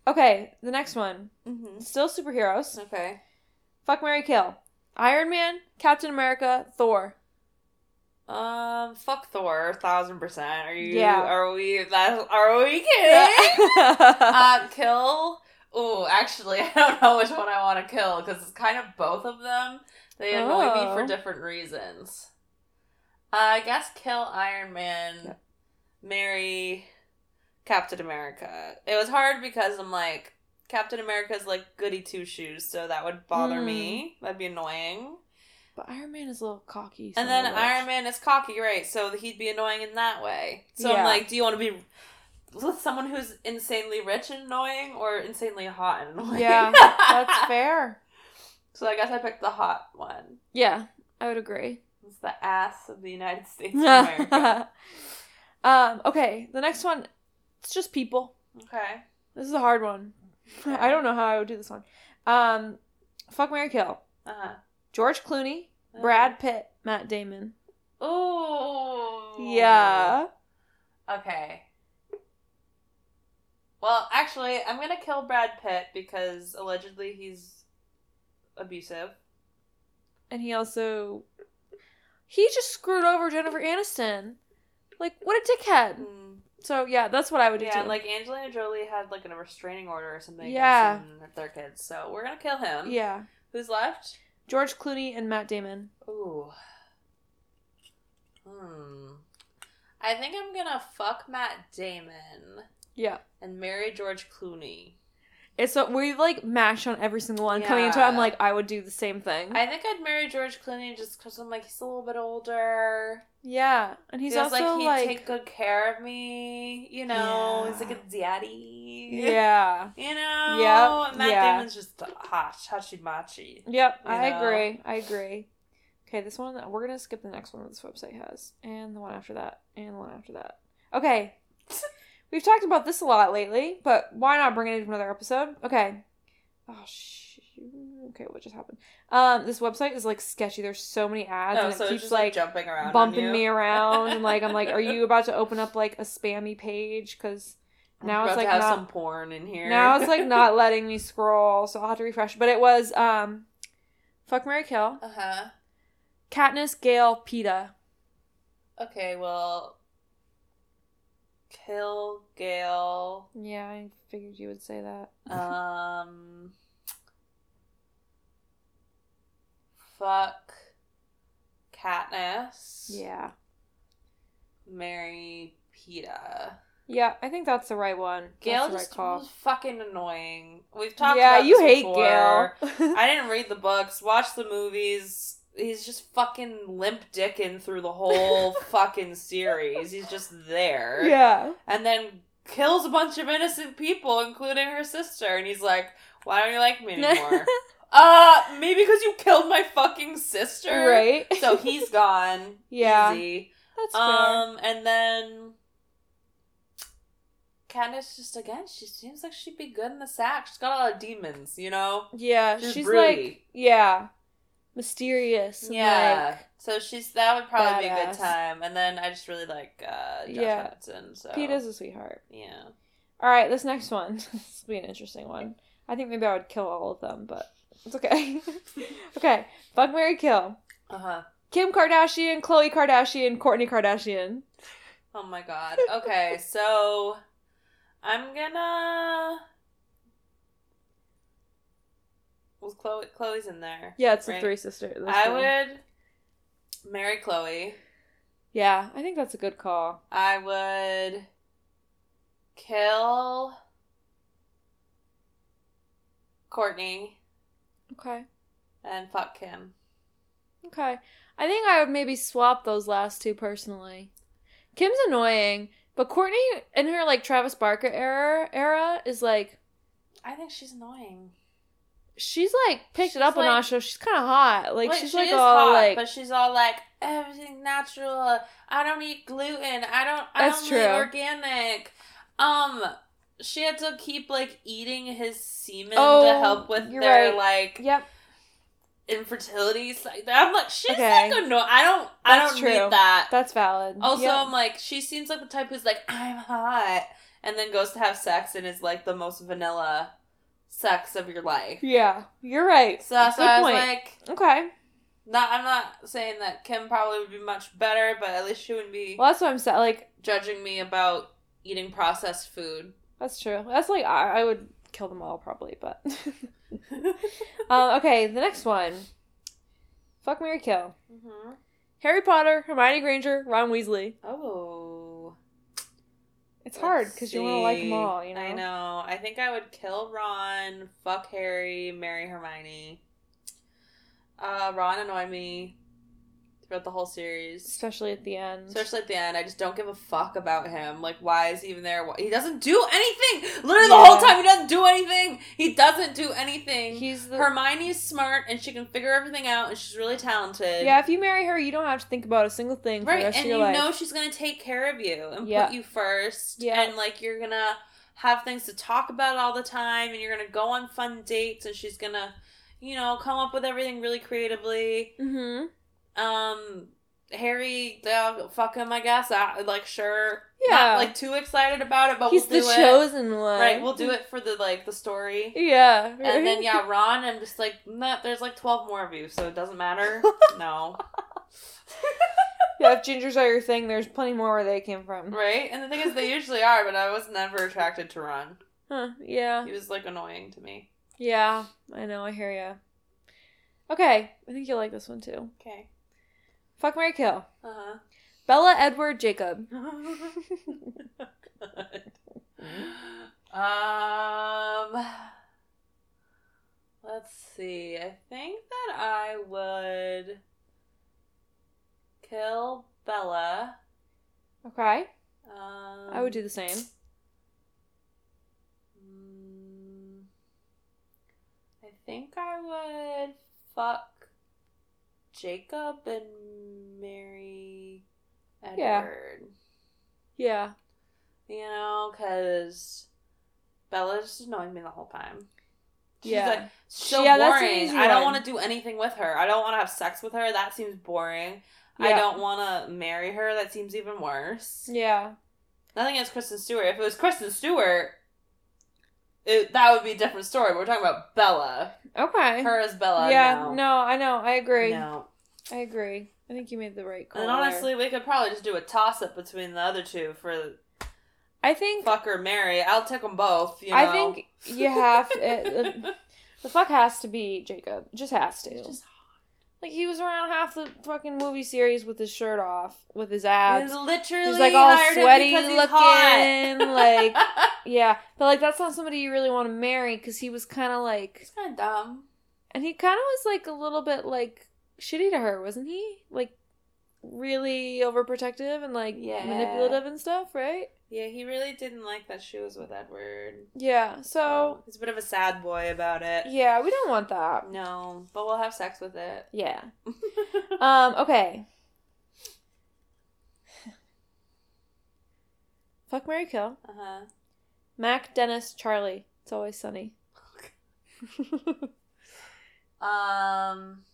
Okay, the next one, hmm still superheroes. Okay. Fuck marry Kill. Iron Man, Captain America, Thor. Um, fuck Thor, thousand percent. Are you? Yeah. Are we? That? Are we kidding? uh, kill. Oh, actually, I don't know which one I want to kill because it's kind of both of them. They annoy me for Oh. different reasons. Uh, I guess kill Iron Man, Yeah. marry Captain America. It was hard because I'm like Captain America's like goody two shoes, so that would bother Mm. me. That'd be annoying. but Iron Man is a little cocky. And then Iron Man is cocky, right? So he'd be annoying in that way. So I'm like, do you want to be with someone who's insanely rich and annoying, or insanely hot and annoying? Yeah, *laughs* that's fair. So I guess I picked the hot one. Yeah, I would agree. It's the ass of the United *laughs* States of America. *laughs* um, okay, the next one, it's just people. okay. This is a hard one. *laughs* I don't know how I would do this one. Um, fuck marry Kill. Uh-huh. George Clooney, Brad Pitt, Matt Damon. Oh. Yeah. Okay. Well, actually, I'm gonna kill Brad Pitt because allegedly he's abusive. And he also he just screwed over Jennifer Aniston. Like, what a dickhead. Mm. So yeah, that's what I would do Yeah, too. like Angelina Jolie had like a restraining order or something Yeah. against their kids. So we're gonna kill him. yeah. Who's left? George Clooney and Matt Damon. Ooh. Hmm. I think I'm gonna fuck Matt Damon Yeah. and marry George Clooney. It's so we like mash on every single one. Coming into it, I'm like, I would do the same thing. I think I'd marry George Clooney just because I'm like he's a little bit older. yeah, and he's Feels also like he'd like, take good care of me. You know, Yeah. he's like a daddy. yeah, You know. Yeah, Matt yeah. Damon's just hot, hachi machi. yep. I know? agree. I agree. Okay, this one we're gonna skip the next one that this website has, and the one after that, and the one after that. Okay, *laughs* we've talked about this a lot lately, but why not bring it into another episode? Okay. Oh sh. Okay, what just happened? Um, this website is like sketchy. There's so many ads, Oh, and it so keeps just like, jumping around, bumping me around and like I'm like, are you *laughs* about to open up like a spammy page? Because now it's like not some porn in here. now it's like not *laughs* letting me scroll, so I'll have to refresh. But it was um, fuck marry Kill, Uh huh. Katniss, Gale, Peeta. Okay, well, kill Gale. Yeah, I figured you would say that. *laughs* Um, fuck Katniss. Yeah, marry Peeta. yeah, I think that's the right one. Gale that's the just right call. was fucking annoying. We've talked yeah, you hate before. Gale. *laughs* I didn't read the books, watch the movies. He's just fucking limp dicking through the whole *laughs* fucking series. He's just there. yeah, And then kills a bunch of innocent people, including her sister. And he's like, why don't you like me anymore? *laughs* uh, maybe because you killed my fucking sister. right. So he's *laughs* gone. Yeah. Easy. that's fair. Um, and then Katniss just again, she seems like she'd be good in the sack. She's got a lot of demons, you know. yeah, she's she's, like yeah, mysterious. Yeah. like, so she's that would probably be a good time. And then I just really like uh Josh Yeah. Hudson. So Peeta's a sweetheart. yeah. All right, this next one. *laughs* this will be an interesting one. I think maybe I would kill all of them, but it's okay. *laughs* okay, fuck marry Kill. Uh huh. Kim Kardashian, Khloe Kardashian, Kourtney Kardashian. Oh my god. Okay, *laughs* so I'm gonna. Was Khloe? Khloe's in there. Yeah, it's the Right. three sisters. I three. would marry Chloe. Yeah, I think that's a good call. I would kill Kourtney Okay. and fuck Kim. Okay. I think I would maybe swap those last two personally. Kim's annoying, but Kourtney in her like Travis Barker era era is like I think she's annoying. She's like picked She's it up a like- notch. So she's kind of hot. Like Like, she's she like is all hot, like but she's all like everything natural. I don't eat gluten. I don't. I That's don't true. eat organic. Um, she had to keep like eating his semen Oh, to help with their right. like yep. infertility. Like I'm like she's Okay. like annoying. I don't. I That's don't true. need that. That's valid. Also, Yep. I'm like she seems like the type who's like I'm hot, and then goes to have sex and is like the most vanilla sex of your life. yeah, you're right. So that's why I was like. Okay. Not, I'm not saying that Kim probably would be much better, but at least she wouldn't be Well, that's what I'm saying. Like judging me about eating processed food. that's true. That's like I, I would kill them all probably, but. *laughs* um, *laughs* okay, the next one. Fuck marry Kill. mm-hmm. Harry Potter, Hermione Granger, Ron Weasley. Oh, It's hard because you want to like them all, you know. I know. I think I would kill Ron, fuck Harry, marry Hermione. Uh, Ron annoyed me throughout the whole series. Especially at the end. Especially at the end, I just don't give a fuck about him. Like, why is he even there? He doesn't do anything. Literally, the whole time he doesn't do anything. He doesn't do anything. He's the Hermione's smart and she can figure everything out and she's really talented. yeah. If you marry her, you don't have to think about a single thing for Right, and you life. know she's gonna take care of you and Yeah. put you first. Yeah. And like you're gonna have things to talk about all the time and you're gonna go on fun dates and she's gonna, you know, come up with everything really creatively. mm-hmm. Um Harry, they'll fuck him, I guess. I, like, sure, Yeah. not like too excited about it, but He's we'll the it. chosen one. Right, we'll do it for the like the story. Yeah. And then *laughs* yeah, Ron, I'm just like, nah, there's like twelve more of you, so it doesn't matter. *laughs* no, yeah. If gingers are your thing, there's plenty more where they came from. right? And the thing is, they usually are, but I was never attracted to Ron. Huh. Yeah. He was like annoying to me. Yeah. I know. I hear ya. Okay. I think you'll like this one too. Okay. Fuck marry Kill. Uh Bella Edward Jacob. *laughs* um. Let's see. I think that I would kill Bella. Okay. Um, I would do the same. Mm, I think I would fuck Jacob and marry Edward. Yeah. Yeah. You know, because Bella just annoyed me the whole time. She's Yeah. like so Yeah, boring. I don't want to do anything with her. I don't want to have sex with her. That seems boring. I don't want to marry her. That seems even worse. Yeah. Nothing against Kristen Stewart. If it was Kristen Stewart, it, that would be a different story. But we're talking about Bella. Okay. Her as Bella. yeah. no. No. I know. I agree. No. I agree. I think you made the right call. And honestly, we could probably just do a toss up between the other two for I think fuck or marry. I'll take them both. You know? I think you have to. It, *laughs* the fuck has to be Jacob. Just has to. Just- like he was around half the fucking movie series with his shirt off, with his abs. He's literally He's like all sweaty looking, *laughs* like yeah. But like that's not somebody you really want to marry because he was kind of like, He's kind of dumb. and he kind of was like a little bit like shitty to her, wasn't he? Like really overprotective and like Yeah. manipulative and stuff, right? Yeah, he really didn't like that she was with Edward. Yeah. So he's a bit of a sad boy about it. yeah, we don't want that. No, but we'll have sex with it. Yeah. *laughs* Um, okay. Fuck marry Kill. uh huh. Mac, Dennis, Charlie. It's always sunny. *laughs* Um,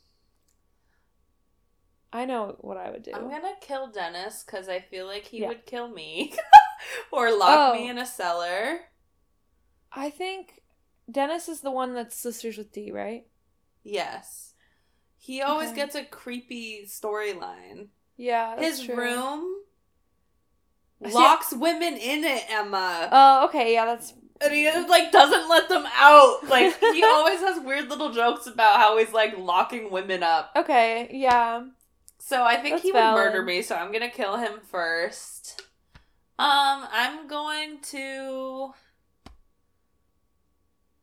I know what I would do. I'm gonna kill Dennis because I feel like he Yeah. would kill me, *laughs* or lock Oh. me in a cellar. I think Dennis is the one that's sisters with Dee, right? Yes, he always Okay. gets a creepy storyline. Yeah. that's His true. room See- locks women in it. Emma. Oh, okay. Yeah, that's And he like doesn't let them out. Like he *laughs* always has weird little jokes about how he's like locking women up. Okay, yeah. So I think That's he valid. would murder me, so I'm gonna kill him first. Um, I'm going to.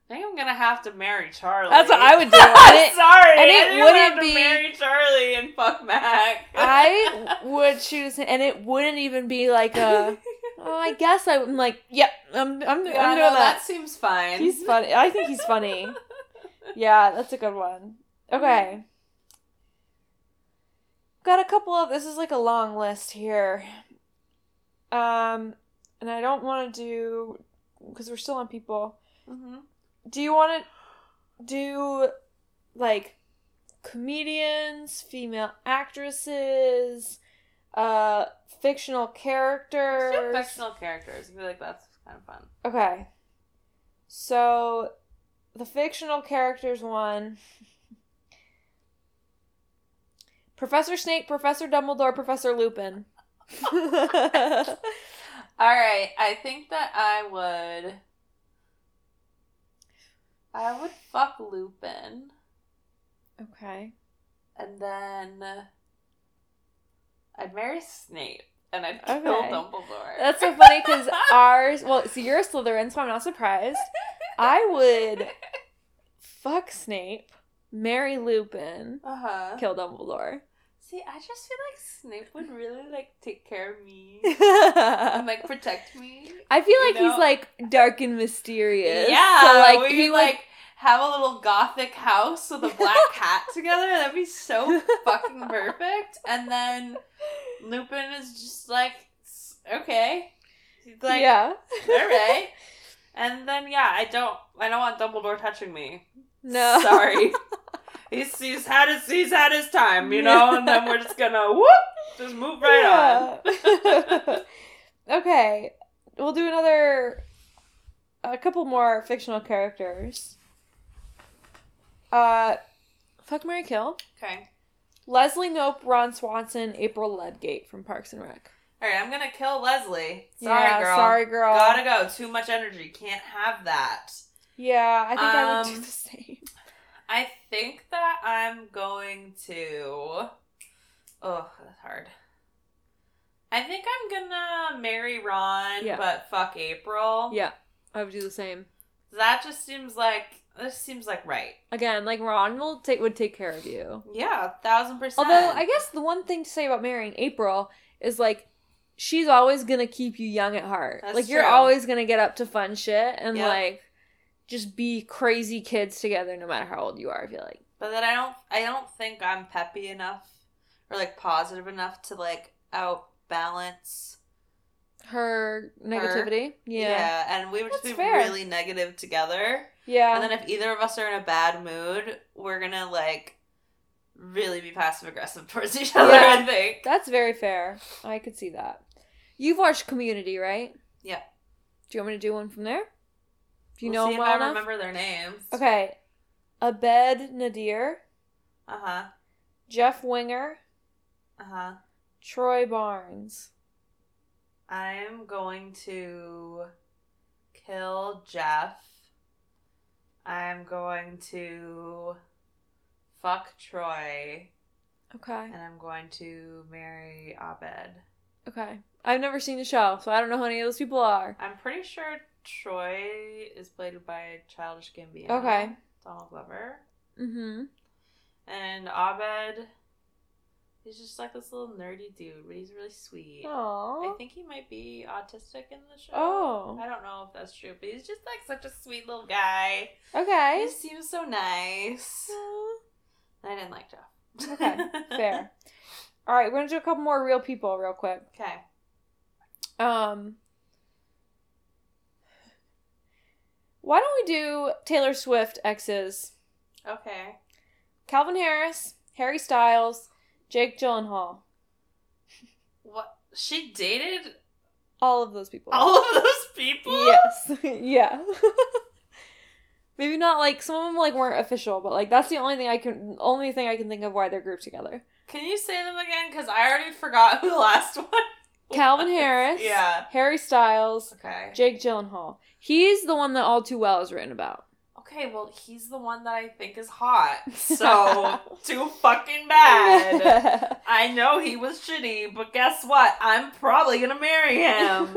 I think I'm gonna have to marry Charlie. That's what I would do. *laughs* And it- Sorry, and it wouldn't have to be- marry Charlie and fuck Mac. I *laughs* would choose, and it wouldn't even be like a. Oh, I guess I'm like, yep, I'm, I'm, I'm doing no, that. that seems fine. He's funny. I think he's funny. *laughs* Yeah, that's a good one. Okay. Got a couple of this is like a long list here. Um and I don't want to do because we're still on people. Mhm. Do you want to do like comedians, female actresses, uh fictional Let's do characters? fictional characters. I feel like that's kind of fun. Okay. So the fictional characters one Professor Snape, Professor Dumbledore, Professor Lupin. *laughs* All right, I think that I would. I would fuck Lupin, okay. and then I'd marry Snape, and I'd Okay. kill Dumbledore. That's so funny because *laughs* ours, well, so you're a Slytherin, so I'm not surprised. I would *laughs* fuck Snape, marry Lupin, Uh huh. kill Dumbledore. See, I just feel like Snape would really like take care of me and like *laughs* protect me. I feel like he's like dark and mysterious. Yeah, so like we he could would like have a little gothic house with a black *laughs* cat together. That'd be so fucking perfect. And then Lupin is just like, okay, he's like, yeah. all right. And then yeah, I don't, I don't want Dumbledore touching me. No. sorry. *laughs* He's he's had his he's had his time, you know, and then we're just gonna *laughs* whoop, just move right on. *laughs* okay, we'll do another, a couple more fictional characters. Uh, fuck marry Kill. okay. Leslie Knope, Ron Swanson, April Ludgate from Parks and Rec. All right, I'm gonna kill Leslie. Sorry, yeah, girl. Sorry, girl. Gotta go. Too much energy. Can't have that. Yeah, I think I would do Um, the same. I think that I'm going to. Oh, that's hard. I think I'm gonna marry Ron, Yeah. but fuck April. Yeah, I would do the same. That just seems like this seems like right. Again, like Ron will take would take care of you. Yeah, thousand percent. Although I guess the one thing to say about marrying April is like she's always gonna keep you young at heart. That's like you're always gonna get up to fun shit and Yep. like just be crazy kids together no matter how old you are, I feel like. But then I don't I don't think I'm peppy enough or like positive enough to like outbalance. Her negativity. Yeah. and we would just be fair. really negative together. Yeah. And then if either of us are in a bad mood, we're gonna like really be passive aggressive *laughs* towards each other. Yeah. I think. That's very fair. I could see that. You've watched Community, right? Yeah. Do you want me to do one from there? Do you We'll know them well I enough? remember their names. Okay. Abed Nadir, Uh huh. Jeff Winger, Uh huh. Troy Barnes. I'm going to kill Jeff. I'm going to fuck Troy, Okay. and I'm going to marry Abed. Okay. I've never seen the show, so I don't know who any of those people are. I'm pretty sure Troy is played by Childish Gambino. Okay. Donald Glover. Mm-hmm. And Abed, he's just like this little nerdy dude, but he's really sweet. Oh. I think he might be autistic in the show. Oh. I don't know if that's true, but he's just like such a sweet little guy. Okay. He seems so nice. I didn't like Jeff. Okay, fair. *laughs* All right, we're gonna do a couple more real people real quick. Okay. Um, why don't we do Taylor Swift exes? Okay. Calvin Harris, Harry Styles, Jake Gyllenhaal. What? She dated All of those people. all of those people? Yes. *laughs* yeah. *laughs* Maybe not like some of them like weren't official, but like that's the only thing I can only thing I can think of why they're grouped together. Can you say them again? Because I already forgot who the last *laughs* one. *laughs* Calvin Harris. Yeah. Harry Styles. Okay. Jake Gyllenhaal. He's the one that All Too Well is written about. Okay, well, he's the one that I think is hot. So, *laughs* too fucking bad. *laughs* I know he was shitty, but guess what? I'm probably gonna marry him.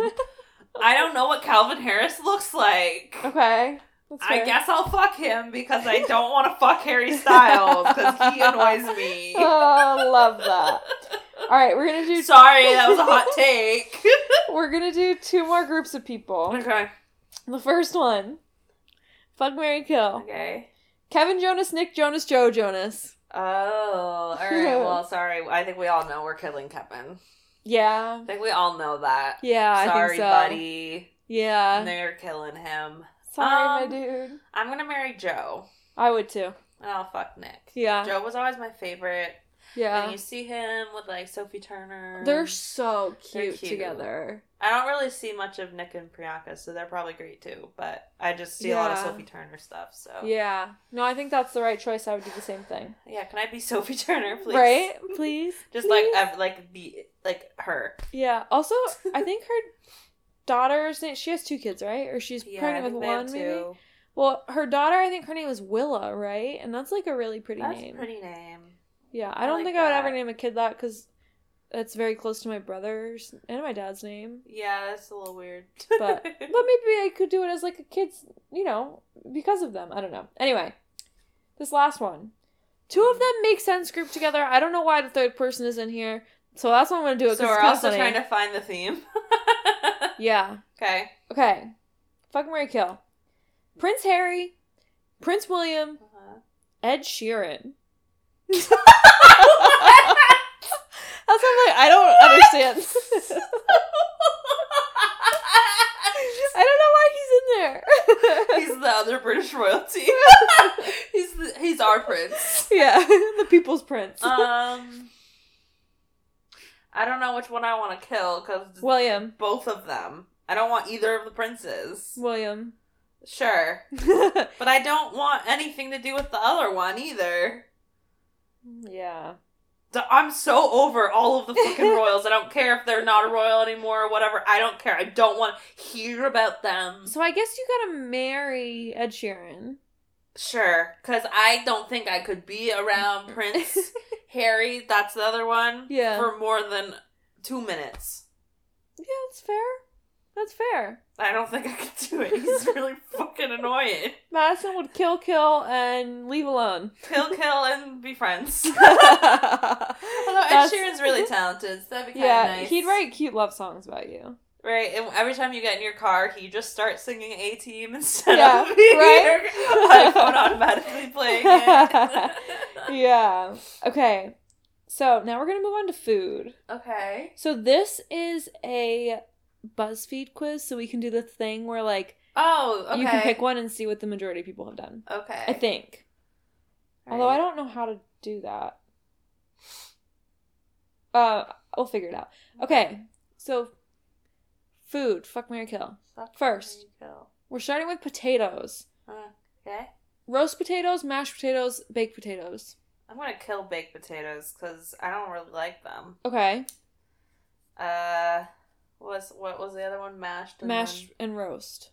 I don't know what Calvin Harris looks like. okay. I guess I'll fuck him because I don't want to fuck Harry Styles because he annoys me. Oh, love that. All right, we're gonna do. Sorry, that was a hot *laughs* take. We're gonna do two more groups of people. okay. The first one, fuck marry Kill. Okay. Kevin Jonas, Nick Jonas, Joe Jonas. Oh, all right. *laughs* Well, sorry. I think we all know we're killing Kevin. Yeah, I think we all know that. yeah, I Sorry, so. buddy. Yeah, They're killing him. sorry, Um, my dude. I'm gonna marry Joe. I would too. And I'll fuck Nick. Yeah, Joe was always my favorite. Yeah. And you see him with like Sophie Turner. They're so They're cute, cute. together. I don't really see much of Nick and Priyanka, so they're probably great too. But I just see a lot of Sophie Turner stuff. So Yeah. No, I think that's the right choice. I would do the same thing. Yeah, can I be *laughs* Sophie Turner, please? Right? Please. *laughs* Just Please. like like be like her. Yeah. Also, I *laughs* think her daughter's name. She has two kids, right? Or she's Yeah, pregnant with one, maybe. Well, her daughter, I think her name is Willa, right? And that's like a really pretty That's name. a pretty name. Yeah, I I don't like think I would ever name a kid that because it's very close to my brother's and my dad's name. Yeah, that's a little weird. But- *laughs* But maybe I could do it as like a kid's, you know, because of them. I don't know. Anyway, this last one. Two of them make sense grouped together. I don't know why the third person is in here. So that's why I'm to do it. so we're also trying to find the theme. *laughs* Yeah. okay. Okay. Fuck marry Kill. Prince Harry, Prince William, Uh-huh. Ed Sheeran. That's why I'm like, I don't understand. I don't know why he's in there. he's the other British royalty. *laughs* he's the, he's our prince. yeah, *laughs* the people's prince. Um, I don't know which one I want to kill because William. both of them. I don't want either of the princes. William. Sure, *laughs* but I don't want anything to do with the other one either. Yeah. I'm so over all of the fucking *laughs* royals. I don't care if they're not a royal anymore or whatever. I don't care. I don't want to hear about them. So I guess you gotta marry Ed Sheeran. Sure, because I don't think I could be around Prince *laughs* Harry. That's the other one. Yeah. For more than two minutes. Yeah, that's fair. That's fair. I don't think I could do it. He's *laughs* really fucking annoying. Madison would kill, kill, and leave alone. Kill, kill, and be friends. *laughs* Although Ed That's- Sheeran's really talented, so that'd be kind of Yeah, nice. he'd write cute love songs about you. Right, and every time you get in your car, he just starts singing A Team instead Yeah, of right? *laughs* your iPhone automatically playing it. Yeah. Okay. So now we're gonna move on to food. okay. So this is a BuzzFeed quiz, so we can do the thing where like Oh, okay. you can pick one and see what the majority of people have done. Okay. I think. Although I don't know how to do that. Uh, we'll figure it out. Okay, so food. Fuck marry Kill. Fuck, First. marry, kill. We're starting with potatoes. Uh, okay. Roast potatoes, mashed potatoes, baked potatoes. I'm gonna kill baked potatoes because I don't really like them. Okay, Uh, was what was the other one? Mashed. And mashed and roast.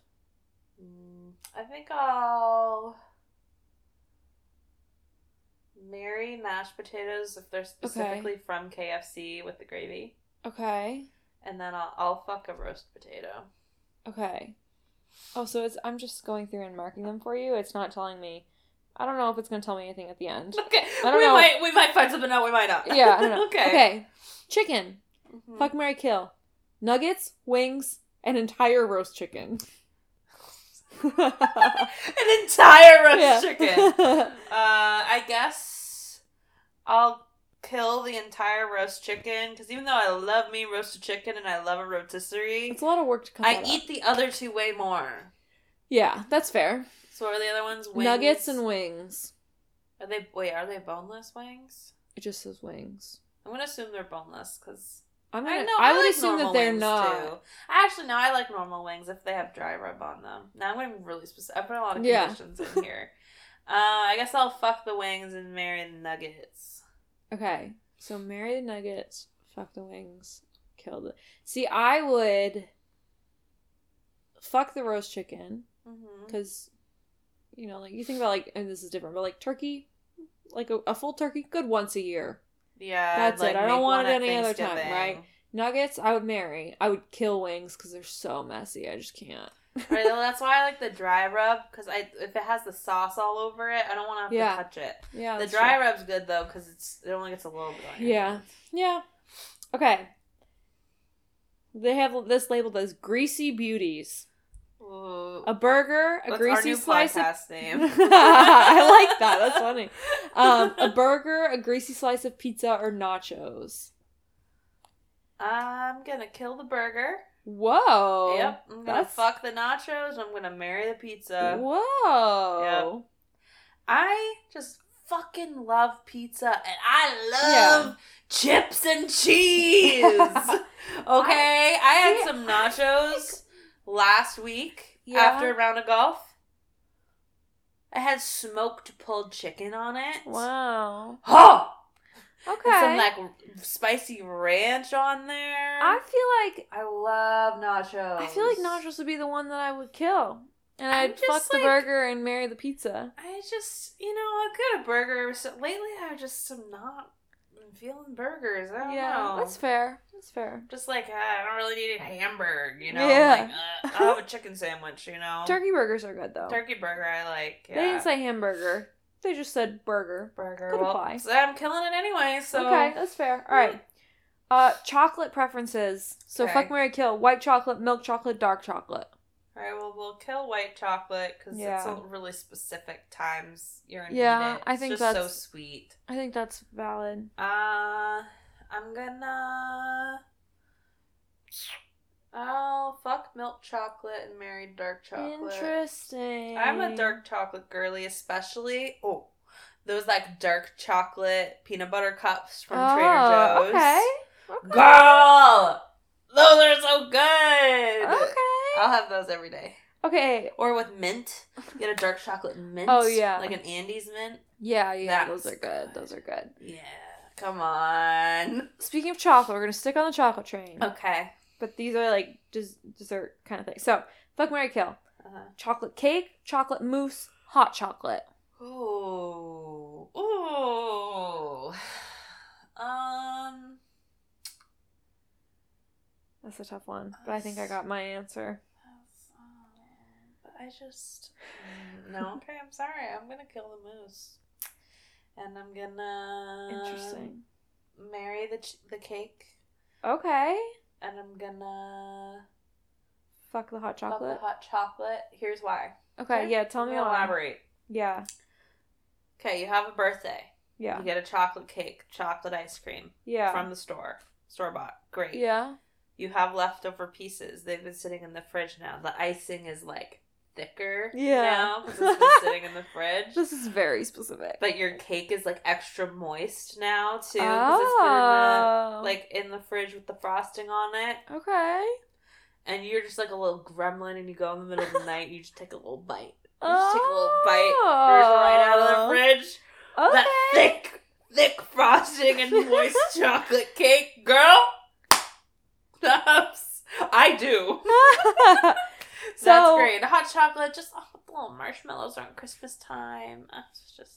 Mm, I think I'll marry mashed potatoes if they're specifically from KFC with the gravy, Okay, and then I'll I'll fuck a roast potato. okay. Oh, so it's I'm just going through and marking them for you. It's not telling me. I don't know if it's gonna tell me anything at the end. *laughs* Okay, I don't we know. might we might find something out. We might not. Yeah, I don't *laughs* know. okay. Okay, chicken. Mhm. Fuck marry Kill. Nuggets, wings, an entire roast chicken. *laughs* An entire roast Yeah. chicken. *laughs* Uh, I guess I'll kill the entire roast chicken because even though I love me roasted chicken and I love a rotisserie, it's a lot of work to cut. I eat up. the other two way more. Yeah, that's fair. So what are the other ones? Wings? Nuggets and wings. are they? Wait, are they boneless wings? It just says wings. I'm gonna assume they're boneless because I'm gonna. know I, I would like assume that they're not. Too. Actually, no, I like normal wings if they have dry rub on them. Now I'm going really specific. I put a lot of Yeah. conditions in here. *laughs* Uh, I guess I'll fuck the wings and marry the nuggets. Okay, so marry the nuggets. Fuck the wings. kill the. See, I would fuck the roast chicken because, you know, like you think about like, and this is different, but like turkey, like a, a full turkey, good once a year. Yeah, That's like, it. I don't want it any other time, right? Nuggets, I would marry. I would kill wings because they're so messy. I just can't. right, well, *laughs* that's why I like the dry rub because I if it has the sauce all over it, I don't want to have Yeah. to touch it. Yeah, the dry true. rub's good though because it's it only gets a little bit on Yeah. hands. Yeah. Okay. They have this labeled as greasy beauties. Ooh. A burger, a That's greasy our new slice of name. *laughs* I like that. That's funny. Um, a burger, a greasy slice of pizza, or nachos. I'm gonna kill the burger. Whoa. yep. I'm gonna that's- fuck the nachos. I'm gonna marry the pizza. Whoa. Yep. I just fucking love pizza and I Yeah. love chips and cheese. *laughs* okay, I, had see, some I nachos last week Yeah. after a round of golf. I had smoked pulled chicken on it. Wow. Oh! Okay. And some like spicy ranch on there. I feel like I love nachos. I feel like nachos would be the one that I would kill, and I'd fuck just the like- burger and marry the pizza. I just, you know, a burger. So lately, I just am not feeling burgers. I don't yeah, know. that's fair. That's fair. Just like uh, I don't really need a hamburger, you know. Yeah. Like, uh, I'll have a chicken sandwich, you know. Turkey burgers are good though. Turkey burger, I like. Yeah. They didn't say hamburger. They just said burger. burger. could well, apply. so I'm killing it anyway. So Okay, that's fair. All right. Uh, chocolate preferences. So Okay. fuck marry Kill. White chocolate, milk chocolate, dark chocolate. All right. Well, we'll kill white chocolate because it's Yeah. a really specific times you're gonna Yeah. I think just so sweet. I think that's valid. Uh, I'm gonna. I'll fuck milk chocolate and marry dark chocolate. Interesting. I'm a dark chocolate girly, especially. Oh, those like dark chocolate peanut butter cups from oh, Trader Joe's. Okay. Okay. Girl, those are so good. Okay. I'll have those every day. Okay. Or with mint. You get a dark chocolate mint. Oh, yeah. Like an Andes mint. Yeah, yeah, That's those are good. good. Those are good. Yeah. Come on. Speaking of chocolate, we're gonna stick on the chocolate train. Okay. But these are like just dessert kind of things. So, fuck marry Kill. Uh-huh. Chocolate cake, chocolate mousse, hot chocolate. Ooh. Ooh. Um. That's a tough one, but I think I got my answer. But I just. Mm, No, okay, I'm sorry. I'm gonna kill the mousse. And I'm gonna. Interesting. Marry the, ch- the cake. Okay. And I'm gonna. Fuck the hot Chocolate. the hot chocolate. Here's why. Okay, yeah, tell me elaborate. Yeah. Okay, you have a birthday. Yeah. You get a chocolate cake, chocolate ice cream Yeah. from the store. Store bought. Great. Yeah. You have leftover pieces. They've been sitting in the fridge now. The icing is like thicker Yeah. now because it's been *laughs* sitting in the fridge. This is very specific. But your cake is like extra moist now too because it's been in oh. the like in the fridge with the frosting on it. Okay. And you're just like a little gremlin, and you go in the middle of the night, and you just take a little bite. You just take a little bite, There's oh. right out of the fridge. Oh. Okay. That thick, thick frosting and moist *laughs* chocolate cake, girl. I do. *laughs* So- That's great. Hot chocolate, just oh, little marshmallows around Christmas time. It's just.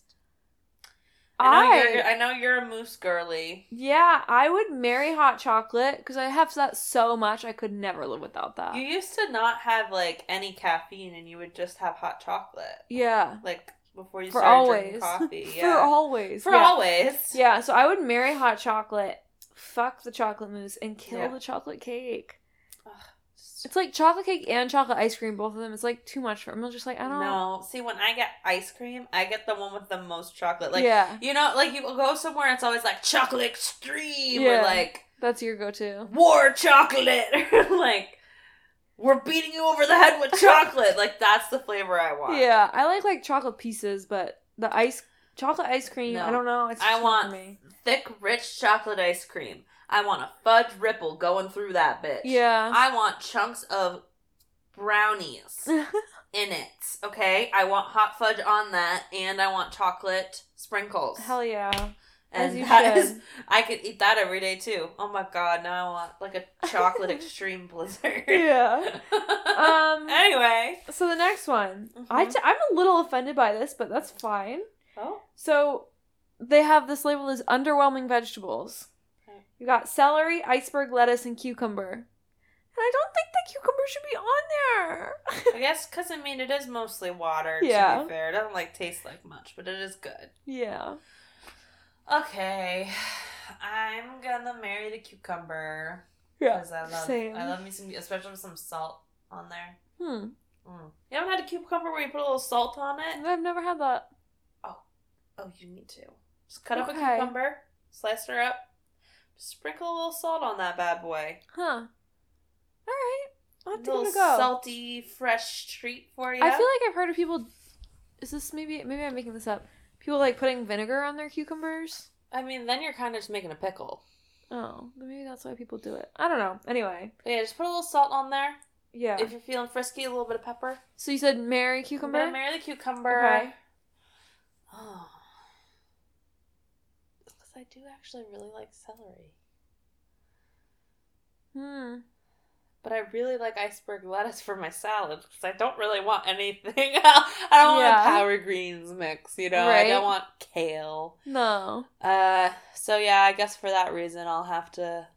I know, I you're, I know you're a mousse girly. yeah, I would marry hot chocolate because I have that so much. I could never live without that. You used to not have like any caffeine, and you would just have hot chocolate, yeah, like before you for started always. drinking coffee. *laughs* for Yeah, always. For yeah. always. Yeah, so I would marry hot chocolate, fuck the chocolate mousse, and kill Yeah. the chocolate cake. Ugh, It's like chocolate cake and chocolate ice cream, both of them. It's like too much for me. I'm just like, I don't No, see, when I get ice cream, I get the one with the most chocolate. Like, yeah, you know, like you go somewhere, and it's always like chocolate extreme Yeah. or like that's your go-to. war chocolate or *laughs* like we're beating you over the head with chocolate. like that's the flavor I want. Yeah, I like like chocolate pieces, but the ice chocolate ice cream, No. I don't know. It's I want- me. Thick, rich chocolate ice cream. I want a fudge ripple going through that bitch. Yeah. I want chunks of brownies *laughs* in it. Okay? I want hot fudge on that and I want chocolate sprinkles. Hell yeah. And As you that should. is, I could eat that every day too. Oh my god, now I want like a chocolate *laughs* extreme blizzard. Yeah. *laughs* Um, anyway. So the next one, I Mhm. t- I'm a little offended by this, but that's fine. Oh. So they have this label as underwhelming vegetables. Okay. You got celery, iceberg lettuce, and cucumber. And I don't think the cucumber should be on there. I guess because I mean it is mostly water. To Yeah. be fair, it doesn't like taste like much, but it is good. yeah. Okay, I'm gonna marry the cucumber Yeah. because I love Same. I love me some, especially with some salt on there. Hmm. Mm. You haven't had a cucumber where you put a little salt on it? I've never had that. Oh, oh, you need to. Just cut up a cucumber, slice her up, sprinkle a little salt on that bad boy. Huh. All right. I'll have to little go. salty, fresh treat for you. I feel like I've heard of people. Is this maybe maybe I'm making this up? People like putting vinegar on their cucumbers. I mean, then you're kind of just making a pickle. Oh, maybe that's why people do it. I don't know. Anyway, But yeah, just put a little salt on there. yeah. If you're feeling frisky, a little bit of pepper. so you said marry cucumber. marry the cucumber. Okay. Oh. Because I do actually really like celery. Hmm. But I really like iceberg lettuce for my salad because I don't really want anything *laughs* else. I don't Yeah. want a power greens mix, you know? I don't want kale. No. Uh, so yeah, I guess for that reason I'll have to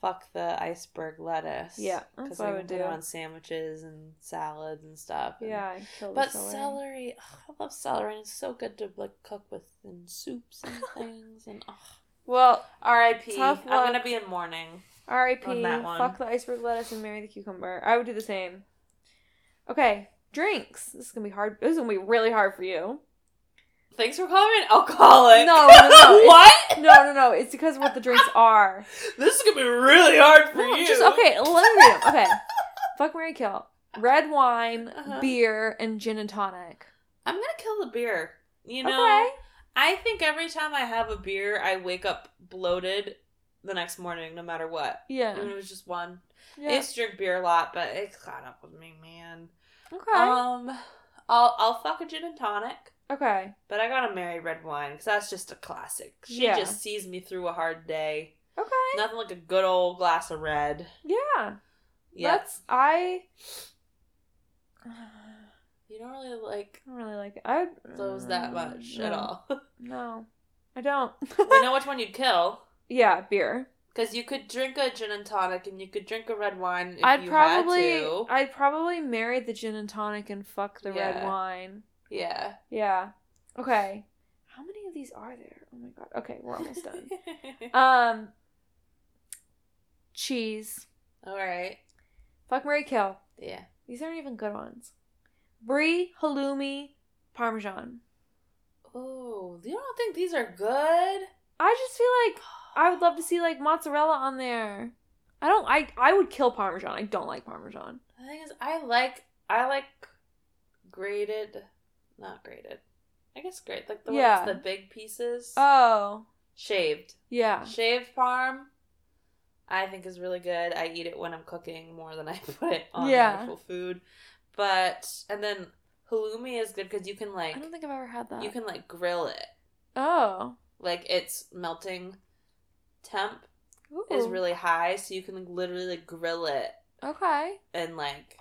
fuck the iceberg lettuce. Yeah, because I would do. it on sandwiches and salads and stuff. and- Yeah, But the celery. celery, I love celery. and It's so good to like cook with in soups and *laughs* things. And ugh. Well, R.I.P. I'm gonna be in mourning. R.I.P. On that one. Fuck the iceberg lettuce and marry the cucumber. I would do the same. Okay, drinks. This is gonna be hard. This is gonna be really hard for you. Thanks for calling me an alcoholic. No, no, no. *laughs* what? No, no, no. It's because of what the drinks are. This is gonna be really hard for No, you. just okay. Let me. Okay. Fuck marry Kill. Red wine, Uh-huh. beer, and gin and tonic. I'm gonna kill the beer. You know, okay. I think every time I have a beer, I wake up bloated the next morning, no matter what. Yeah. If it was just one. I Yeah. used to drink beer a lot, but it caught up with me, man. Okay. Um, I'll I'll fuck a gin and tonic. Okay. But I gotta marry red wine because that's just a classic. She Yeah. just sees me through a hard day. Okay. Nothing like a good old glass of red. Yeah. Yeah. That's I. You don't really like I don't really like it. I those that mm, much at all. *laughs* No, I don't. I *laughs* know which one you'd kill. yeah, beer. Because you could drink a gin and tonic and you could drink a red wine if I'd probably. I'd probably marry the gin and tonic and fuck the red wine. Yeah. Yeah. Okay. How many of these are there? Oh my god. Okay, we're almost done. *laughs* Um. Cheese. Alright. Fuck marry Kill. Yeah. These aren't even good ones. Brie, halloumi, parmesan. Oh, you don't think these are good? I just feel like I would love to see like mozzarella on there. I don't. I I would kill parmesan. I don't like parmesan. The thing is, I like I like grated, not grated. I guess great, like the Yeah. ones the big pieces, Oh shaved, yeah. shaved parm. I think is really good. I eat it when I'm cooking more than I *laughs* put it on Yeah. actual food. But and then halloumi is good because you can like I don't think I've ever had that. you can like grill it. Oh. Like its melting temp Ooh. is really high, so you can like, literally like grill it okay. and like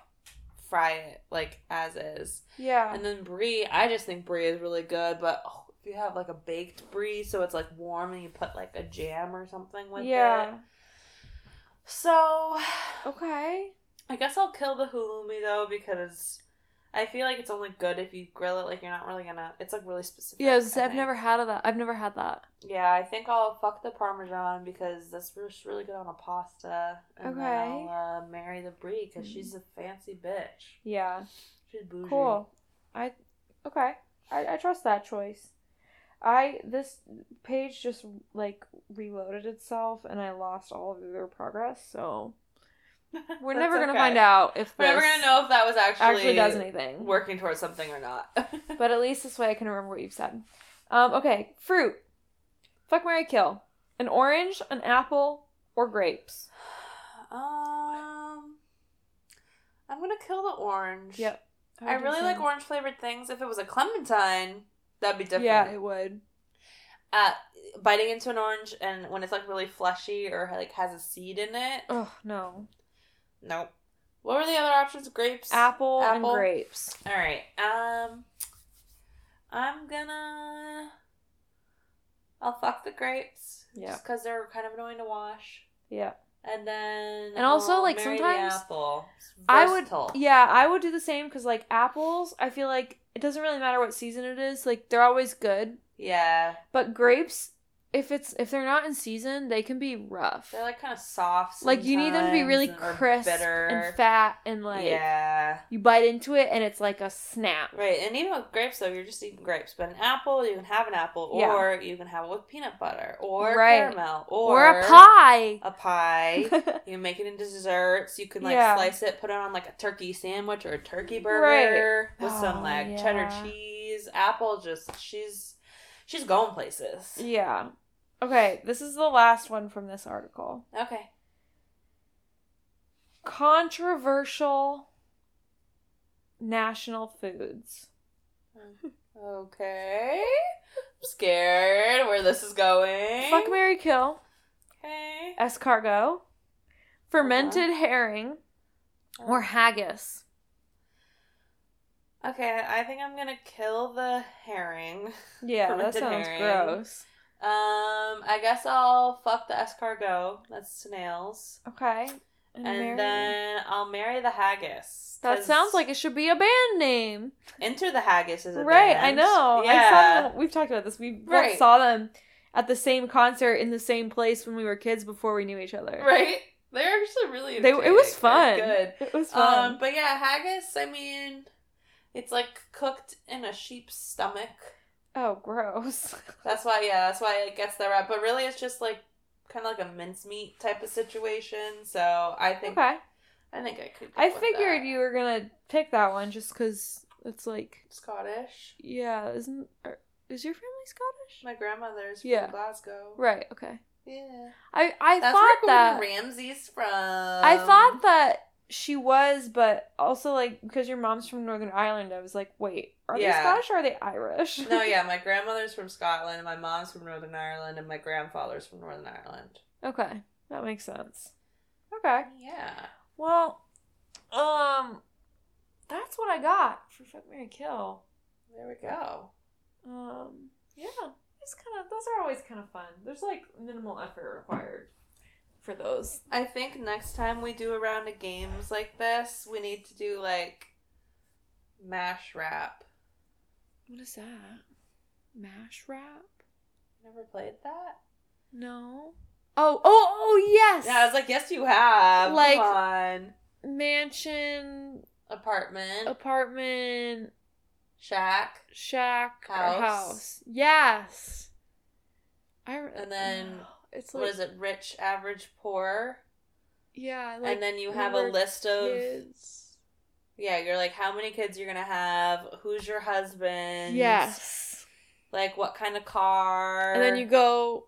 fry it like as is. Yeah. And then brie, I just think brie is really good, but oh, if you have like a baked brie, so it's like warm and you put like a jam or something with yeah. it. So *sighs* Okay. I guess I'll kill the halloumi though because I feel like it's only good if you grill it. Like you're not really gonna. It's like really specific. Yeah, I was gonna say, I I've never had that. I've never had that. Yeah, I think I'll fuck the parmesan because that's just really good on a pasta. And then I'll uh, marry the brie because she's a fancy bitch. Yeah. She's bougie. Cool. I okay. I, I trust that choice. I this page just like reloaded itself and I lost all of their progress, so we're never gonna okay. find out if We're never gonna know if that was actually actually does anything. working towards something or not. *laughs* But at least this way I can remember what you've said. Um, okay, fruit. Fuck marry Kill. An orange, an apple, or grapes. *sighs* um, I'm gonna kill the orange. Yep. I do really like orange flavored things. If it was a clementine, that'd be different. Yeah, it would. uh, biting into an orange and when it's like really fleshy or like has a seed in it. Oh no. Nope. What were the other options? Grapes. Apple, Apple. and grapes. All right. Um, I'm gonna. I'll fuck the grapes. Yeah. Just because they're kind of annoying to wash. Yeah. And then. And also, I'll like, marry sometimes apple. I would. Yeah, I would do the same because like apples, I feel like it doesn't really matter what season it is. Like they're always good. Yeah. But grapes, if it's if they're not in season, they can be rough. They're like kind of soft. Like you need them to be really crisp bitter. and fat and like yeah. you bite into it and it's like a snap. Right, and even with grapes though, you're just eating grapes. But an apple, you can have an apple, Yeah. or you can have it with peanut butter, or Right. caramel, or, Or, a pie. A pie. *laughs* You can make it into desserts. You can like Yeah. slice it, put it on like a turkey sandwich or a turkey Right. burger with oh, some Oh, like cheddar cheese. Apple just she's she's going places. yeah. Okay, this is the last one from this article. Okay. Controversial national foods. Okay. I'm scared where this is going. Fuck marry Kill. Okay. escargot, fermented uh-huh. herring, uh-huh. or haggis. Okay, I think I'm gonna kill the herring. *laughs* Yeah, that sounds herring. gross. Um, I guess I'll fuck the escargot. That's snails. Okay. And, marry- then I'll marry the haggis. That sounds like it should be a band name. Enter the Haggis is a band. right, band. I know. I Yeah. saw them. We've talked about this. We both Right. saw them at the same concert in the same place when we were kids before we knew each other. Right? They're actually really They, it was fun. They're It was fun. Um, but yeah, haggis, I mean, it's like cooked in a sheep's stomach. Oh, gross. *laughs* That's why, yeah, that's why it gets that right. But really, it's just like kind of like a mincemeat type of situation. So I think okay. I think I could. I figured you were gonna pick that one just because it's like, Scottish. yeah, isn't are, is your family Scottish? My grandmother's Yeah. from Glasgow. Right. Okay. Yeah. I I That's thought that. Ramsay's from. I thought that she was, but also like because your mom's from Northern Ireland, I was like, wait, are they Scottish or are they Irish? No, *laughs* yeah, my grandmother's from Scotland, and my mom's from Northern Ireland, and my grandfather's from Northern Ireland. okay, that makes sense. Okay, Yeah. well, um, that's what I got for Fuck marry Kill. There we go. Um, yeah, it's kind of those are always kind of fun. There's like minimal effort required for those. I think next time we do a round of games like this, we need to do like mash rap. What is that? Mash rap? Never played that? No. Oh, oh, oh, yes. Yeah, I was like, yes, you have. Like- Come on. mansion, Apartment, apartment, shack, shack, or House. house. Yes. I. And then, *gasps* it's like what is it? Rich, average, poor. yeah, like and then you have a list of kids. Yeah. You're like, how many kids you're gonna have? Who's your husband? Yes. Like what kind of car? And then you go.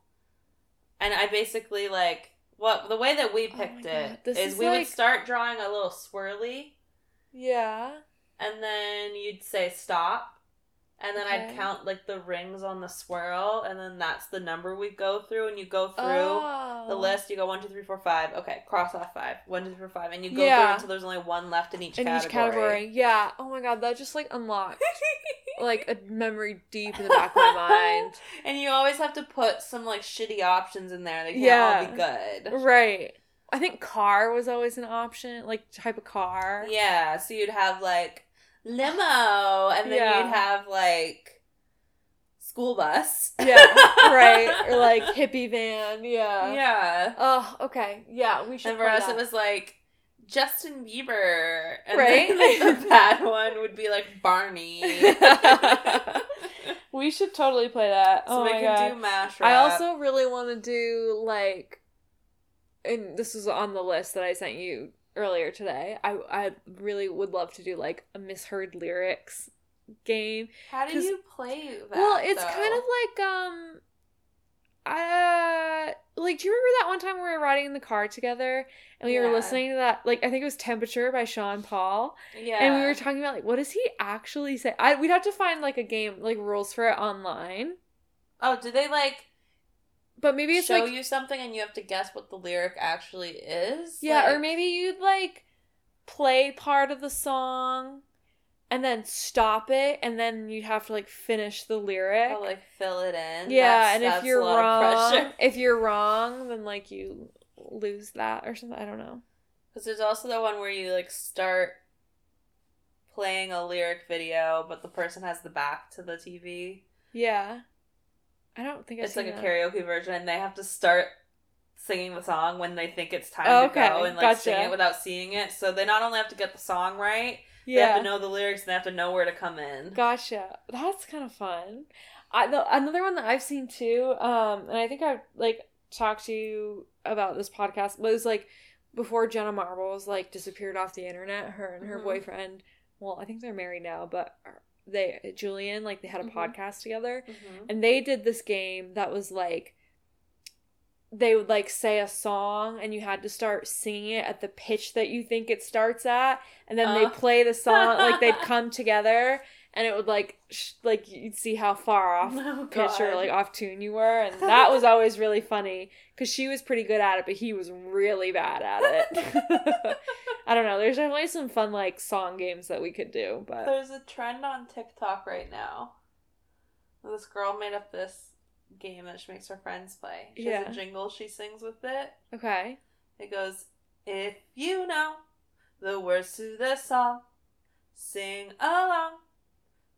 and I basically like what the way that we Oh picked God, it is is we like- would start drawing a little swirly, Yeah. and then you'd say stop, and then I'd count like the rings on the swirl, and then that's the number we go through, and you go through. Oh. The list, you go one, two, three, four, five. Okay, cross off five. One, two, three, four, five, and you go through until there's only one left in each in category. each category. Yeah. Oh my god, that just like unlocked like a memory deep in the back of my mind. *laughs* And you always have to put some like shitty options in there. They can't Yeah. all be good. Right. I think car was always an option, like type of car. Yeah, so you'd have like limo, and then Yeah. you'd have like school bus. Yeah, right. *laughs* Or like hippie van. Yeah. yeah. Oh, okay. Yeah, we should. And for us, that. it was like Justin Bieber, and Right? then like, the *laughs* bad one would be like Barney. *laughs* we should totally play that. so oh we my can god. do mash. I also really want to do like, and this was on the list that I sent you earlier today. I I really would love to do like a misheard lyrics game. How do you play that? well, it's though? kind of like um, uh, like do you remember that one time we were riding in the car together and we were listening to that like I think it was Temperature by Sean Paul yeah, and we were talking about like what does he actually say? I we'd have to find like a game like rules for it online. Oh, do they like But maybe it's show like you something and you have to guess what the lyric actually is? Yeah, or maybe you'd like play part of the song and then stop it and then you'd have to like finish the lyric. Oh, like fill it in. yeah, That's- and if that's a you're wrong, *laughs* if you're wrong, then like you lose that or something. I don't know. Because there's also the one where you like start playing a lyric video, but the person has the back to the TV. Yeah. I don't think I've It's like a karaoke version, and they have to start singing the song when they think it's time Oh, to go and like sing it without seeing it. So they not only have to get the song right, they Yeah. have to know the lyrics and they have to know where to come in. Gotcha. That's kind of fun. I the, another one that I've seen too, um, and I think I've like talked to you about this podcast was like before Jenna Marbles like disappeared off the internet. Her and her Mhm. boyfriend. Well, I think they're married now, but they Julien like they had a Mhm. podcast together, Mhm. and they did this game that was like they would like say a song and you had to start singing it at the pitch that you think it starts at and then they Uh. play the song like they'd *laughs* come together and it would like sh- like you'd see how far off *laughs* Oh, pitch or like off tune you were and *laughs* that was always really funny because she was pretty good at it but he was really bad at it *laughs* i don't know there's definitely some fun like song games that we could do but There's a trend on TikTok right now. This girl made up this game that she makes her friends play. She Yeah. has a jingle she sings with it. okay It goes, If you know the words to the song, sing along,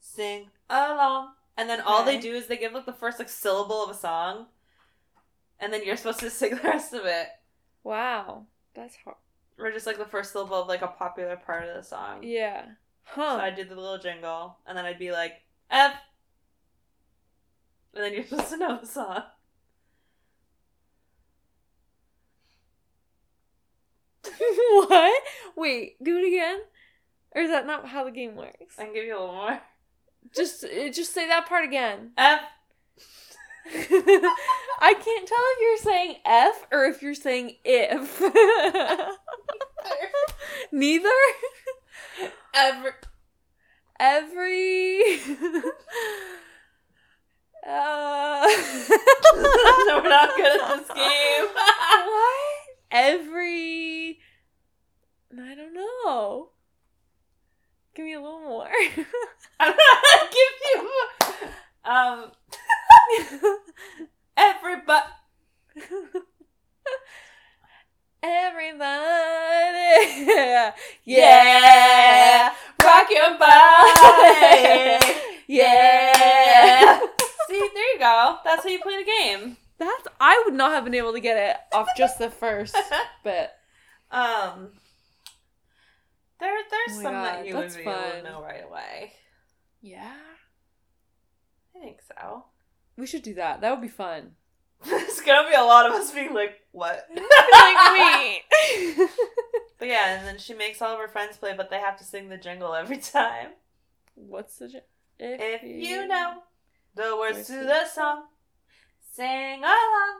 sing along. And then all they do is they give like the first like syllable of a song, and then you're supposed to *laughs* sing the rest of it. wow that's hard Or just like the first syllable of like a popular part of the song. yeah So I'd do the little jingle, and then I'd be like, F. And then you're *laughs* supposed to know the song. *laughs* what? Wait, do it again? Or is that not how the game works? I can give you a little more. Just uh, just say that part again. F. *laughs* I can't tell if you're saying F or if you're saying if. Neither? Every. Every *laughs* uh no, we're not good at this *laughs* game. what? Every I don't know. Give me a little more. I'm *laughs* not give you. Um. *laughs* Everybody. *laughs* Everybody, Yeah. Rock your body. yeah. See, there you go. That's how you play the game. That's I would not have been able to get it off just the first bit. Um. There, there's Oh some God, that you would be able to know right away. Yeah, I think so. we should do that. That would be fun. *laughs* There's gonna be a lot of us being like, "What?" *laughs* like. *laughs* But yeah, and then she makes all of her friends play, but they have to sing the jingle every time. What's the? jingle? If you know the words to- the song, sing along,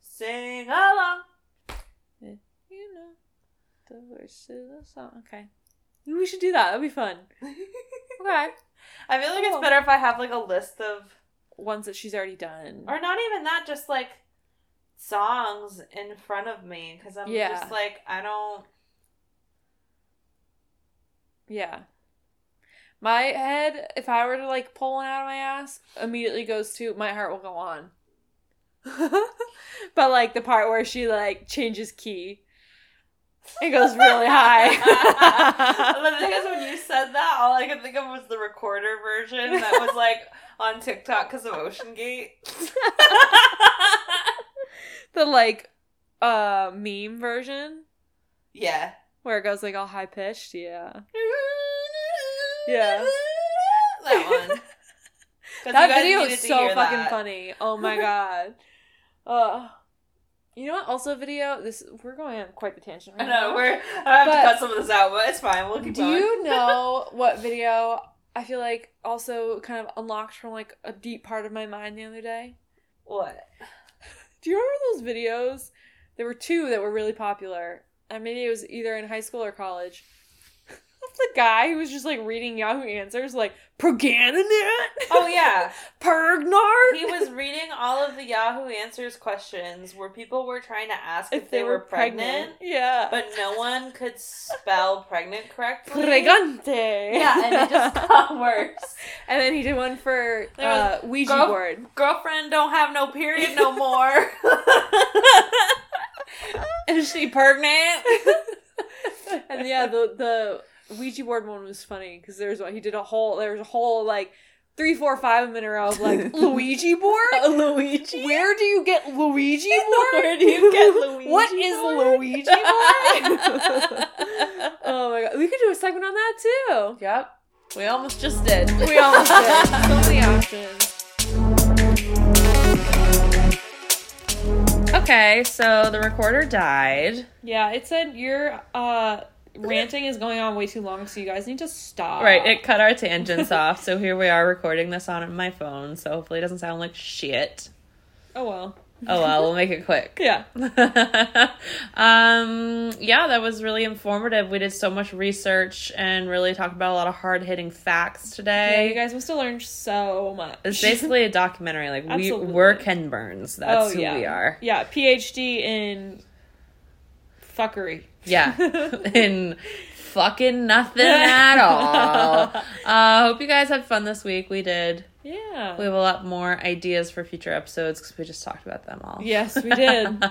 sing along. You know the words to the song. Okay, we should do that. That'd be fun. *laughs* Okay, I feel like it's better if I have like a list of, ones that she's already done. or not even that, just like songs in front of me, because I'm Yeah. just like I don't. Yeah. My head, if I were to like pull one out of my ass, immediately goes to my heart will go on. *laughs* but like the part where she like changes key. It goes really high. *laughs* the thing is, when you said that, all I could think of was the recorder version that was like on TikTok because of Ocean Gate. *laughs* the like uh meme version yeah. where it goes like all high pitched, yeah. Yeah. *laughs* That one. That video is so fucking that. funny. Oh my god. Uh you know what? Also, video. This we're going on quite the tangent. I Right know, now. we're I have But- to cut some of this out, but it's fine. We'll keep Do going. you know *laughs* what video I feel like also kind of unlocked from like a deep part of my mind the other day? what? Do you remember those videos? There were two that were really popular, and maybe it was either in high school or college. The guy who was just like reading Yahoo Answers like Progananet? Oh yeah. *laughs* Pergnard? He was reading all of the Yahoo Answers questions where people were trying to ask if, if they, were pregnant, Yeah. but no one could spell pregnant correctly. Pregante. Yeah, and it just *laughs* got worse. And then he did one for uh, was Ouija girl- board. Girlfriend don't have no period no *laughs* more. Is she pregnant? and yeah, the the Ouija board one was funny because there's what he did a whole there was a whole like three, four, five of them in a row of like *laughs* Luigi board. Luigi. Where do you get Luigi *laughs* board? Where do you get *laughs* Luigi What is board? Luigi board? oh my god, we could do a segment on that too. Yep. We almost just did. We almost did. Options. Okay, so the recorder died. Yeah, it said your uh ranting is going on way too long, so you guys need to stop. Right, it cut our tangents off, so here we are recording this on my phone, so hopefully it doesn't sound like shit. oh well. Oh well, we'll make it quick. *laughs* Yeah. *laughs* um yeah, that was really informative. We did so much research and really talked about a lot of hard-hitting facts today. Yeah, you guys must have learned so much. it's basically a documentary. Like we we're Ken Burns. That's oh, who yeah. we are. Yeah, PhD in fuckery. Yeah. *laughs* In fucking nothing at all. *laughs* Uh hope you guys had fun this week. We did. Yeah. We have a lot more ideas for future episodes because we just talked about them all. Yes, we did.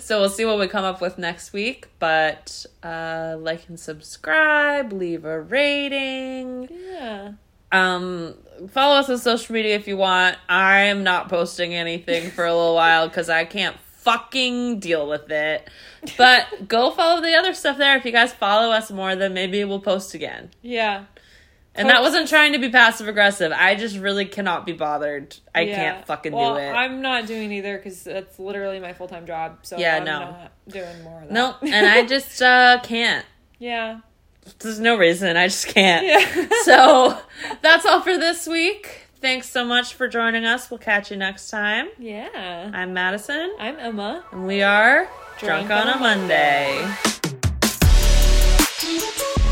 *laughs* so we'll see what we come up with next week. But uh, like and subscribe, leave a rating. yeah. Um, follow us on social media if you want. I am not posting anything for a little while because I can't fucking deal with it. But go follow the other stuff there. If you guys follow us more, then maybe we'll post again. Yeah. And that wasn't trying to be passive aggressive. I just really cannot be bothered. I Yeah. can't fucking well, do it. I'm not doing either because that's literally my full time job. So Yeah, I'm no. not doing more of that. no, and I *laughs* just uh, can't. yeah. There's no reason. I just can't. Yeah. So that's all for this week. Thanks so much for joining us. We'll catch you next time. yeah. I'm Madison, I'm Emma. and we are Drunk Drunk, on, on a Monday. You.